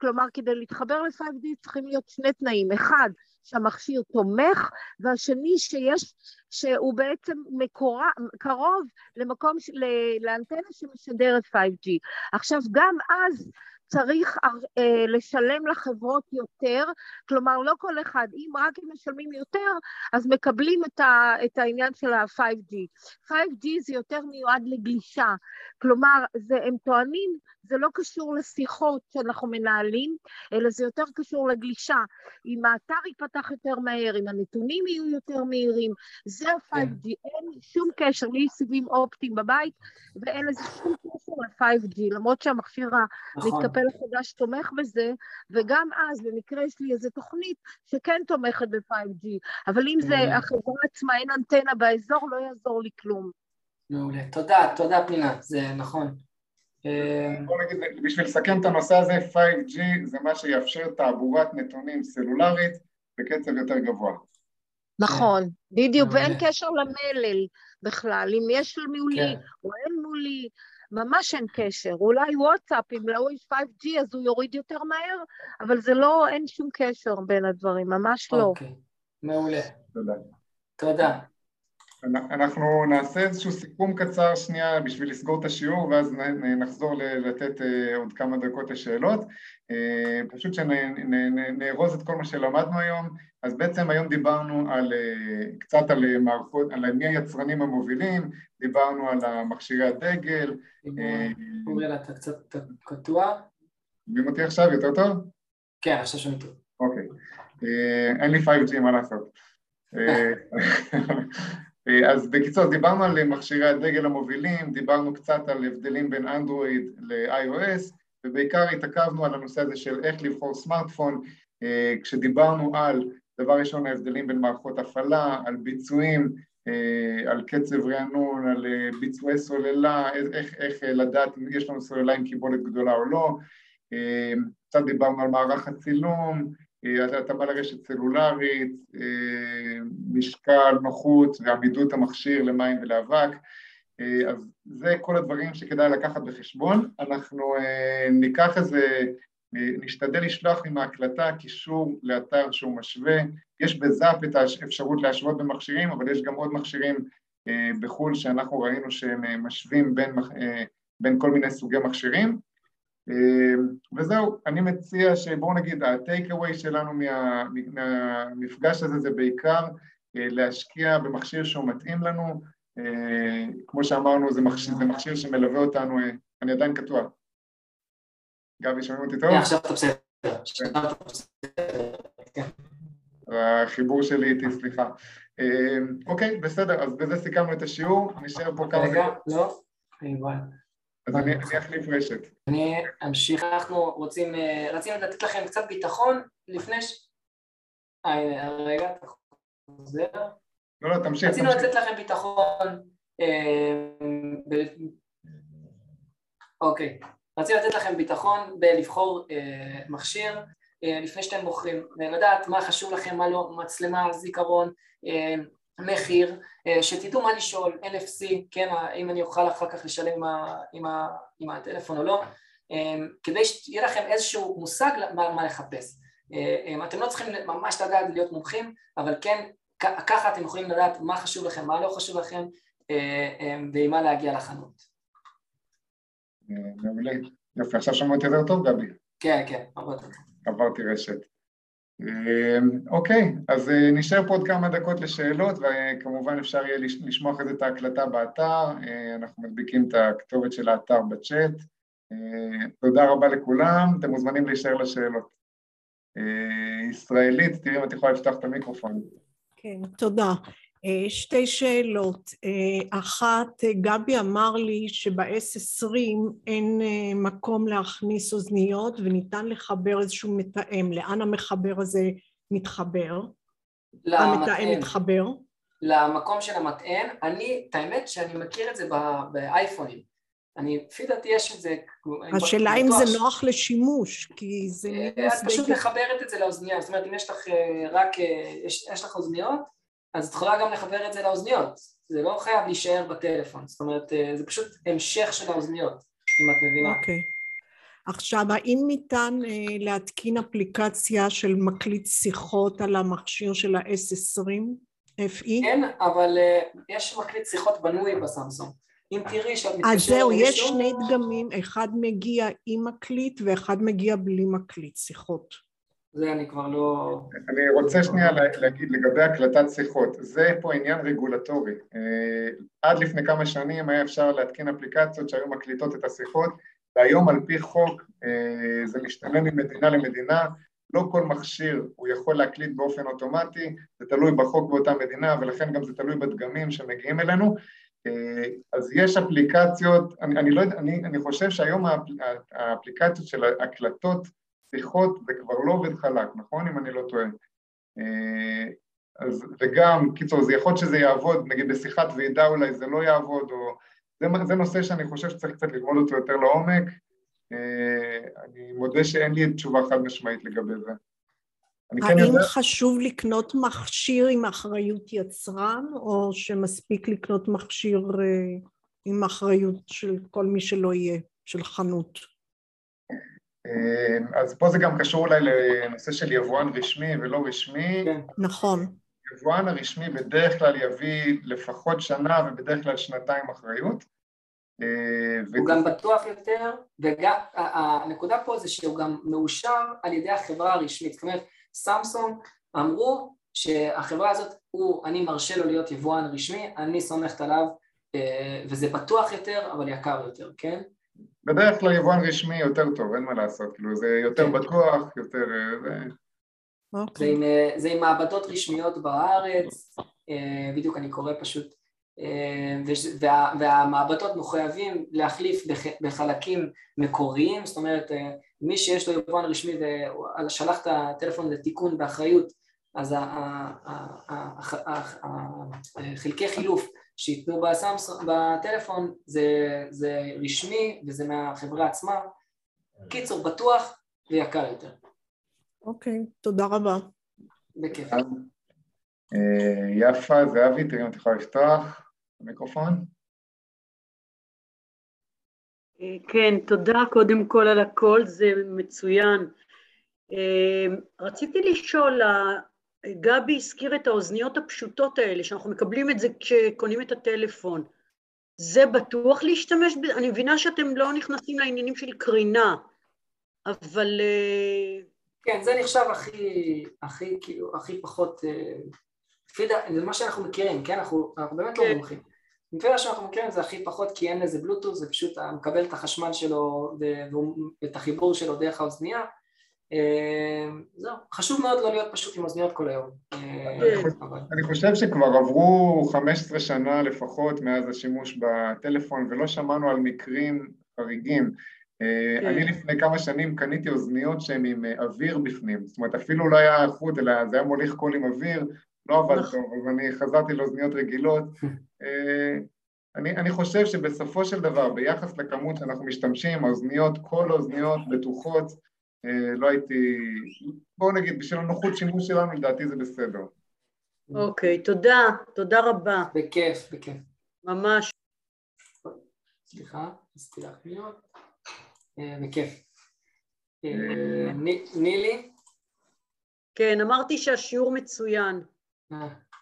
כלומר כדי להתחבר ל-5G צריכים להיות שני תנאים. אחד, שהמכשיר תומך, והשני שיש, שהוא בעצם מקורה, קרוב למקום, לאנטנה שמשדרת 5G. עכשיו, גם אז צריך אה, לשלם לחברות יותר, כלומר לא כל אחד, אם רק הם משלמים יותר, אז מקבלים את, ה, את העניין של ה-5G. 5G זה יותר מיועד לגלישה, כלומר זה, הם טוענים, זה לא קשור לשיחות שאנחנו מנהלים, אלא זה יותר קשור לגלישה. אם האתר ייפתח יותר מהר, אם הנתונים יהיו יותר מהירים, זה ה-5G, כן. אין שום קשר, לי סיבים אופטיים בבית, ואין לזה שום קשר ל-5G, למרות שהמכשיר נכון. המתקפל החדש תומך בזה, וגם אז במקרה יש לי איזו תוכנית שכן תומכת ב-5G, אבל אם זה mm. החברה עצמה, אין אנטנה באזור, לא יעזור לי כלום. מעולה. תודה, תודה פנינה, זה נכון. אה, בוא נגיד, בשביל לסכם את הנושא הזה, 5G זה מה שיאפשר תעבורת נתונים סלולרית בקצב יותר גבוה. נכון, בדיוק, ואין קשר למלל בכלל, אם יש מולי כן. או אין מולי, ממש אין קשר. אולי וואטסאפ, אם לא יש 5G אז הוא יוריד יותר מהר, אבל זה לא, אין שום קשר בין הדברים, ממש לא. אוקיי, מעולה. תודה. אנחנו נעשה איזשהו סיכום קצר שנייה בשביל לסגור את השיעור ואז נחזור לתת אה, עוד כמה דקות לשאלות. אה, פשוט שנארוז את כל מה שלמדנו היום. אז בעצם היום דיברנו על, אה, קצת על מערכות, על מי היצרנים המובילים, דיברנו על מכשירי הדגל. אוריאל, אתה קצת קטוע. שומעים אותי עכשיו יותר טוב? כן, עכשיו שומעים טוב. אוקיי. אין לי 5G, מה לעשות. אה, אז בקיצור, דיברנו על מכשירי הדגל המובילים, דיברנו קצת על הבדלים בין אנדרואיד ל-iOS, ובעיקר התעכבנו על הנושא הזה של איך לבחור סמארטפון, אה, כשדיברנו על דבר ראשון ההבדלים בין מערכות הפעלה, על ביצועים, אה, על קצב רענון, על ביצועי סוללה, איך, איך לדעת אם יש לנו סוללה עם קיבולת גדולה או לא, קצת דיברנו על מערך הצילום, התאמה לרשת סלולרית, אה, משקל, נוחות ועמידות המכשיר למים ולאבק, אה, אז זה כל הדברים שכדאי לקחת בחשבון. אנחנו אה, ניקח איזה, נשתדל לשלוח עם ההקלטה קישור לאתר שהוא משווה, יש בזאפ את האפשרות להשוות במכשירים, אבל יש גם עוד מכשירים בחו"ל שאנחנו ראינו שהם משווים בין, בין כל מיני סוגי מכשירים. אמ, וזהו, אני מציע שבואו נגיד, הטייק אווי שלנו מה, מהמפגש הזה זה בעיקר אה, להשקיע במכשיר שהוא מתאים לנו, אה, כמו שאמרנו, זה מכשיר, זה מכשיר שמלווה אותנו, אה, אני עדיין קטוע. גבי, שומעים אותי טוב? עכשיו אתה בסדר. החיבור שלי איתי, סליחה. אמ, אוקיי, בסדר, אז בזה סיכמנו את השיעור, נשאר פה כמה... רגע, לא. אז אני אחליף רשת. אני אמשיך, אנחנו רוצים, אה, רצינו לתת לכם קצת ביטחון לפני ש... אה, רגע, אתה חוזר. לא, לא, תמשיך. רצינו לתת לכם ביטחון, אה, אוקיי, רצינו לתת לכם ביטחון בלבחור מכשיר לפני שאתם בוחרים, ולדעת מה חשוב לכם, מה לא, מצלמה, זיכרון, מחיר, אה, שתדעו מה לשאול, NFC, כן, אם אני אוכל אחר כך לשלם עם, ה, עם, ה, עם הטלפון או לא, כדי שיהיה לכם איזשהו מושג מה, מה לחפש. אתם לא צריכים ממש לדעת להיות מומחים, אבל כן, ככה אתם יכולים לדעת מה חשוב לכם, מה לא חשוב לכם, ועם מה להגיע לחנות. מעולה. יופי, עכשיו שמעו אותי יותר טוב, גבי? כן, כן. עברתי רשת. אוקיי, אז נשאר פה עוד כמה דקות לשאלות, וכמובן אפשר יהיה לשמוע אחרי זה את ההקלטה באתר, אנחנו מדביקים את הכתובת של האתר בצ'אט. תודה רבה לכולם, אתם מוזמנים להישאר לשאלות. ישראלית, תראי אם את יכולה לפתוח את המיקרופון. כן, תודה. אה, שתי שאלות. אה, אחת, גבי אמר לי שב-S20 אין אה, מקום להכניס אוזניות וניתן לחבר איזשהו מתאם. לאן המחבר הזה מתחבר? המתאם מתחבר? למקום של המטען. אני, את האמת שאני מכיר את זה באייפונים. אני, לפי דעתי יש את זה... השאלה אם זה נוח לשימוש, כי זה... את פשוט מחברת את זה לאוזנייה, זאת אומרת אם יש לך רק, יש לך אוזניות אז את יכולה גם לחבר את זה לאוזניות, זה לא חייב להישאר בטלפון, זאת אומרת אה, זה פשוט המשך של האוזניות, אם את מבינה. אוקיי. Okay. עכשיו, האם ניתן אה, להתקין אפליקציה של מקליט שיחות על המכשיר של ה-S20 FE? כן, אבל אה, יש מקליט שיחות בנוי בסמסונג. אם תראי שאת מתקשרת... אז זהו, יש שני דגמים, אחד מגיע עם מקליט ואחד מגיע בלי מקליט שיחות. זה אני כבר לא... אני רוצה שנייה להגיד לגבי הקלטת שיחות, זה פה עניין רגולטורי. אה, עד לפני כמה שנים היה אפשר להתקין אפליקציות שהיו מקליטות את השיחות, והיום על פי חוק אה, זה משתנה ממדינה למדינה, לא כל מכשיר הוא יכול להקליט באופן אוטומטי, זה תלוי בחוק באותה מדינה ולכן גם זה תלוי בדגמים שמגיעים אלינו. אה, אז יש אפליקציות, אני, אני, לא, אני, אני חושב שהיום האפליקציות של הקלטות שיחות זה כבר לא עובד חלק, נכון? אם אני לא טועה. אה, אז, וגם, קיצור, זה יכול להיות שזה יעבוד, נגיד בשיחת ועידה אולי זה לא יעבוד, או... זה, זה נושא שאני חושב שצריך קצת ללמוד אותו יותר לעומק. אה, אני מודה שאין לי תשובה חד משמעית לגבי זה. כן האם יודע... חשוב לקנות מכשיר עם אחריות יצרן, או שמספיק לקנות מכשיר אה, עם אחריות של כל מי שלא יהיה, של חנות? אה, אז פה זה גם קשור אולי לנושא של יבואן רשמי ולא רשמי. כן, נכון. יבואן הרשמי בדרך כלל יביא לפחות שנה ובדרך כלל שנתיים אחריות. אה, הוא גם בטוח יותר, והנקודה פה זה שהוא גם מאושר על ידי החברה הרשמית. זאת אומרת, סמסונג אמרו שהחברה הזאת, הוא, אני מרשה לו להיות יבואן רשמי, אני סומכת עליו, אה, וזה בטוח יותר, אבל יקר יותר, כן? בדרך כלל יבואן רשמי יותר טוב, אין מה לעשות, כאילו זה יותר כן. בטוח, יותר... אה, זה... Okay. זה, עם, אה, זה עם מעבדות רשמיות בארץ, אה, בדיוק אני קורא פשוט, וה, והמעבדות מחויבים להחליף בחלקים מקוריים, זאת אומרת מי שיש לו יבואן רשמי ושלח את הטלפון לתיקון באחריות, אז החלקי חילוף שייתנו בטלפון זה, זה רשמי וזה מהחברה עצמה. קיצור, בטוח ויקר יותר. אוקיי, okay, תודה רבה. בכיף. אה, יפה, זהבי, תראי אם את יכולה לפתוח המיקרופון. אה, כן, תודה קודם כל על הכל, זה מצוין. אה, רציתי לשאול, גבי הזכיר את האוזניות הפשוטות האלה, שאנחנו מקבלים את זה כשקונים את הטלפון. זה בטוח להשתמש בזה? אני מבינה שאתם לא נכנסים לעניינים של קרינה, אבל... אה, כן, זה נחשב הכי, הכי, כאילו, הכי פחות... אה, לפי דעת, זה מה שאנחנו מכירים, כן? אנחנו, אנחנו באמת לא כן. לא מומחים. לפי מה שאנחנו מכירים זה הכי פחות כי אין לזה בלוטוס, זה פשוט מקבל את החשמל שלו ואת החיבור שלו דרך האוזנייה, אה, זהו, חשוב מאוד לא להיות פשוט עם אוזניות כל היום. אה, אני חושב שכבר עברו 15 שנה לפחות מאז השימוש בטלפון ולא שמענו על מקרים חריגים. אה, כן. אני לפני כמה שנים קניתי אוזניות שהן עם אוויר בפנים, זאת אומרת אפילו לא היה איכות אלא זה היה מוליך קול עם אוויר, לא עבד נכון. טוב, אז אני חזרתי לאוזניות רגילות. אני, אני חושב שבסופו של דבר, ביחס לכמות שאנחנו משתמשים, האוזניות, כל האוזניות בטוחות, אה, לא הייתי, בואו נגיד, בשביל הנוחות שימוש שלנו לדעתי זה בסדר. אוקיי, תודה, תודה רבה. בכיף, בכיף. ממש. סליחה, רציתי להחמיא אה, בכיף. אה, נילי? כן, אמרתי שהשיעור מצוין.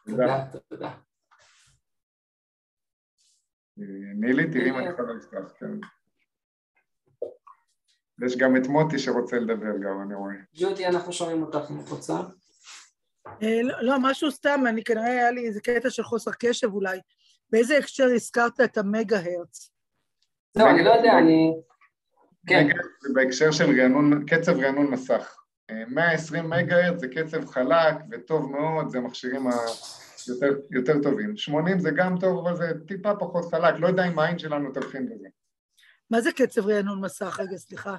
תודה, תודה. נילי, תראי אם אני יכול לפתוח, כן. יש גם את מוטי שרוצה לדבר גם, אני רואה. ג'ודי, אנחנו שומעים אותך אם את רוצה. לא, לא, משהו סתם, אני כנראה היה לי איזה קטע של חוסר קשב אולי. באיזה הקשר הזכרת את המגה הרץ? לא, אני לא יודע, אני... כן. זה בהקשר של רענון, קצב רענון מסך. 120 מגה הרץ זה קצב חלק וטוב מאוד, זה המכשירים היותר יותר טובים. 80 זה גם טוב, אבל זה טיפה פחות חלק, לא יודע אם העין שלנו תבחין בזה. מה זה קצב רענון מסך? רגע, סליחה.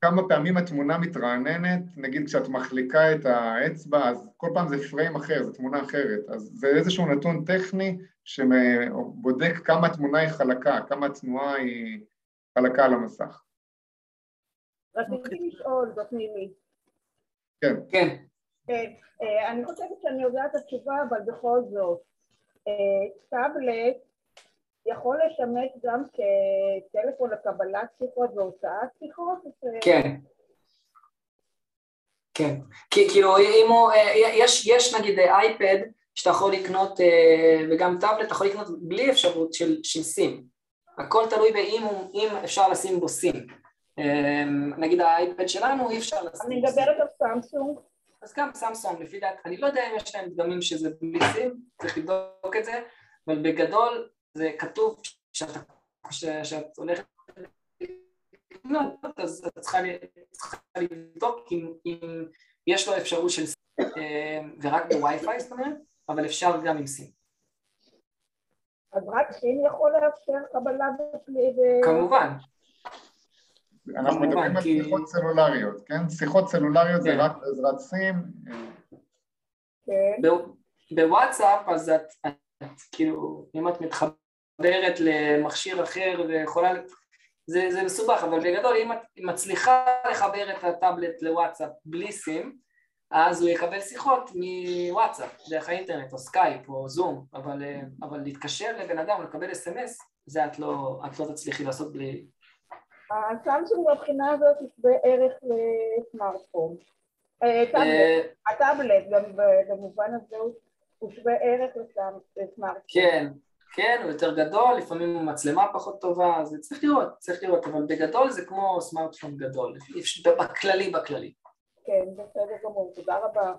כמה פעמים התמונה מתרעננת, נגיד כשאת מחליקה את האצבע, אז כל פעם זה פריים אחר, זו תמונה אחרת. אז זה איזשהו נתון טכני שבודק כמה התמונה היא חלקה, כמה התנועה היא חלקה על המסך. רציתי לשאול, זאת מימי. כן. כן. אני חושבת שאני יודעת את התשובה, אבל בכל זאת, טאבלט יכול לשמש גם כטלפון לקבלת שיחות והוצאת שיחות? כן. כן. כי כאילו אם הוא, יש, יש נגיד אייפד שאתה יכול לקנות, וגם טאבלט אתה יכול לקנות בלי אפשרות של, של סים. הכל תלוי באם אפשר לשים בו סים. נגיד האייפד שלנו אי אפשר לשים אני מדברת על סמסונג. אז גם סמסונג, לפי דעת, אני לא יודע אם יש להם דגמים שזה בלי סים, צריך לבדוק את זה, אבל בגדול זה כתוב שאתה, שאת הולכת לקנות, אז את צריכה לבדוק אם, יש לו אפשרות של סים, ורק בווי-פיי זאת אומרת, אבל אפשר גם עם סים. אז רק סים יכול לאפשר קבלה בכלי ו... כמובן. אנחנו מדברים על שיחות סלולריות, כן? שיחות סלולריות זה רק בעזרת סים. כן. בוואטסאפ אז את כאילו, אם את מתחברת למכשיר אחר ויכולה, זה, זה מסובך, אבל בגדול אם את מצליחה לחבר את הטאבלט לוואטסאפ בלי סים, אז הוא יקבל שיחות מוואטסאפ, דרך האינטרנט, או סקייפ, או זום, אבל, אבל להתקשר לבן אדם ולקבל אס.אם.אס, זה את לא, את לא תצליחי לעשות בלי... הסמסונג מהבחינה הזאת הוא שווה ערך לסמארטפון. הטאבלט, גם במובן הזה הוא שווה ערך לסמארטפון. כן, כן, הוא יותר גדול, לפעמים מצלמה פחות טובה, זה צריך לראות, צריך לראות, אבל בגדול זה כמו סמארטפון גדול, בכללי בכללי. כן, בסדר גמור, תודה רבה.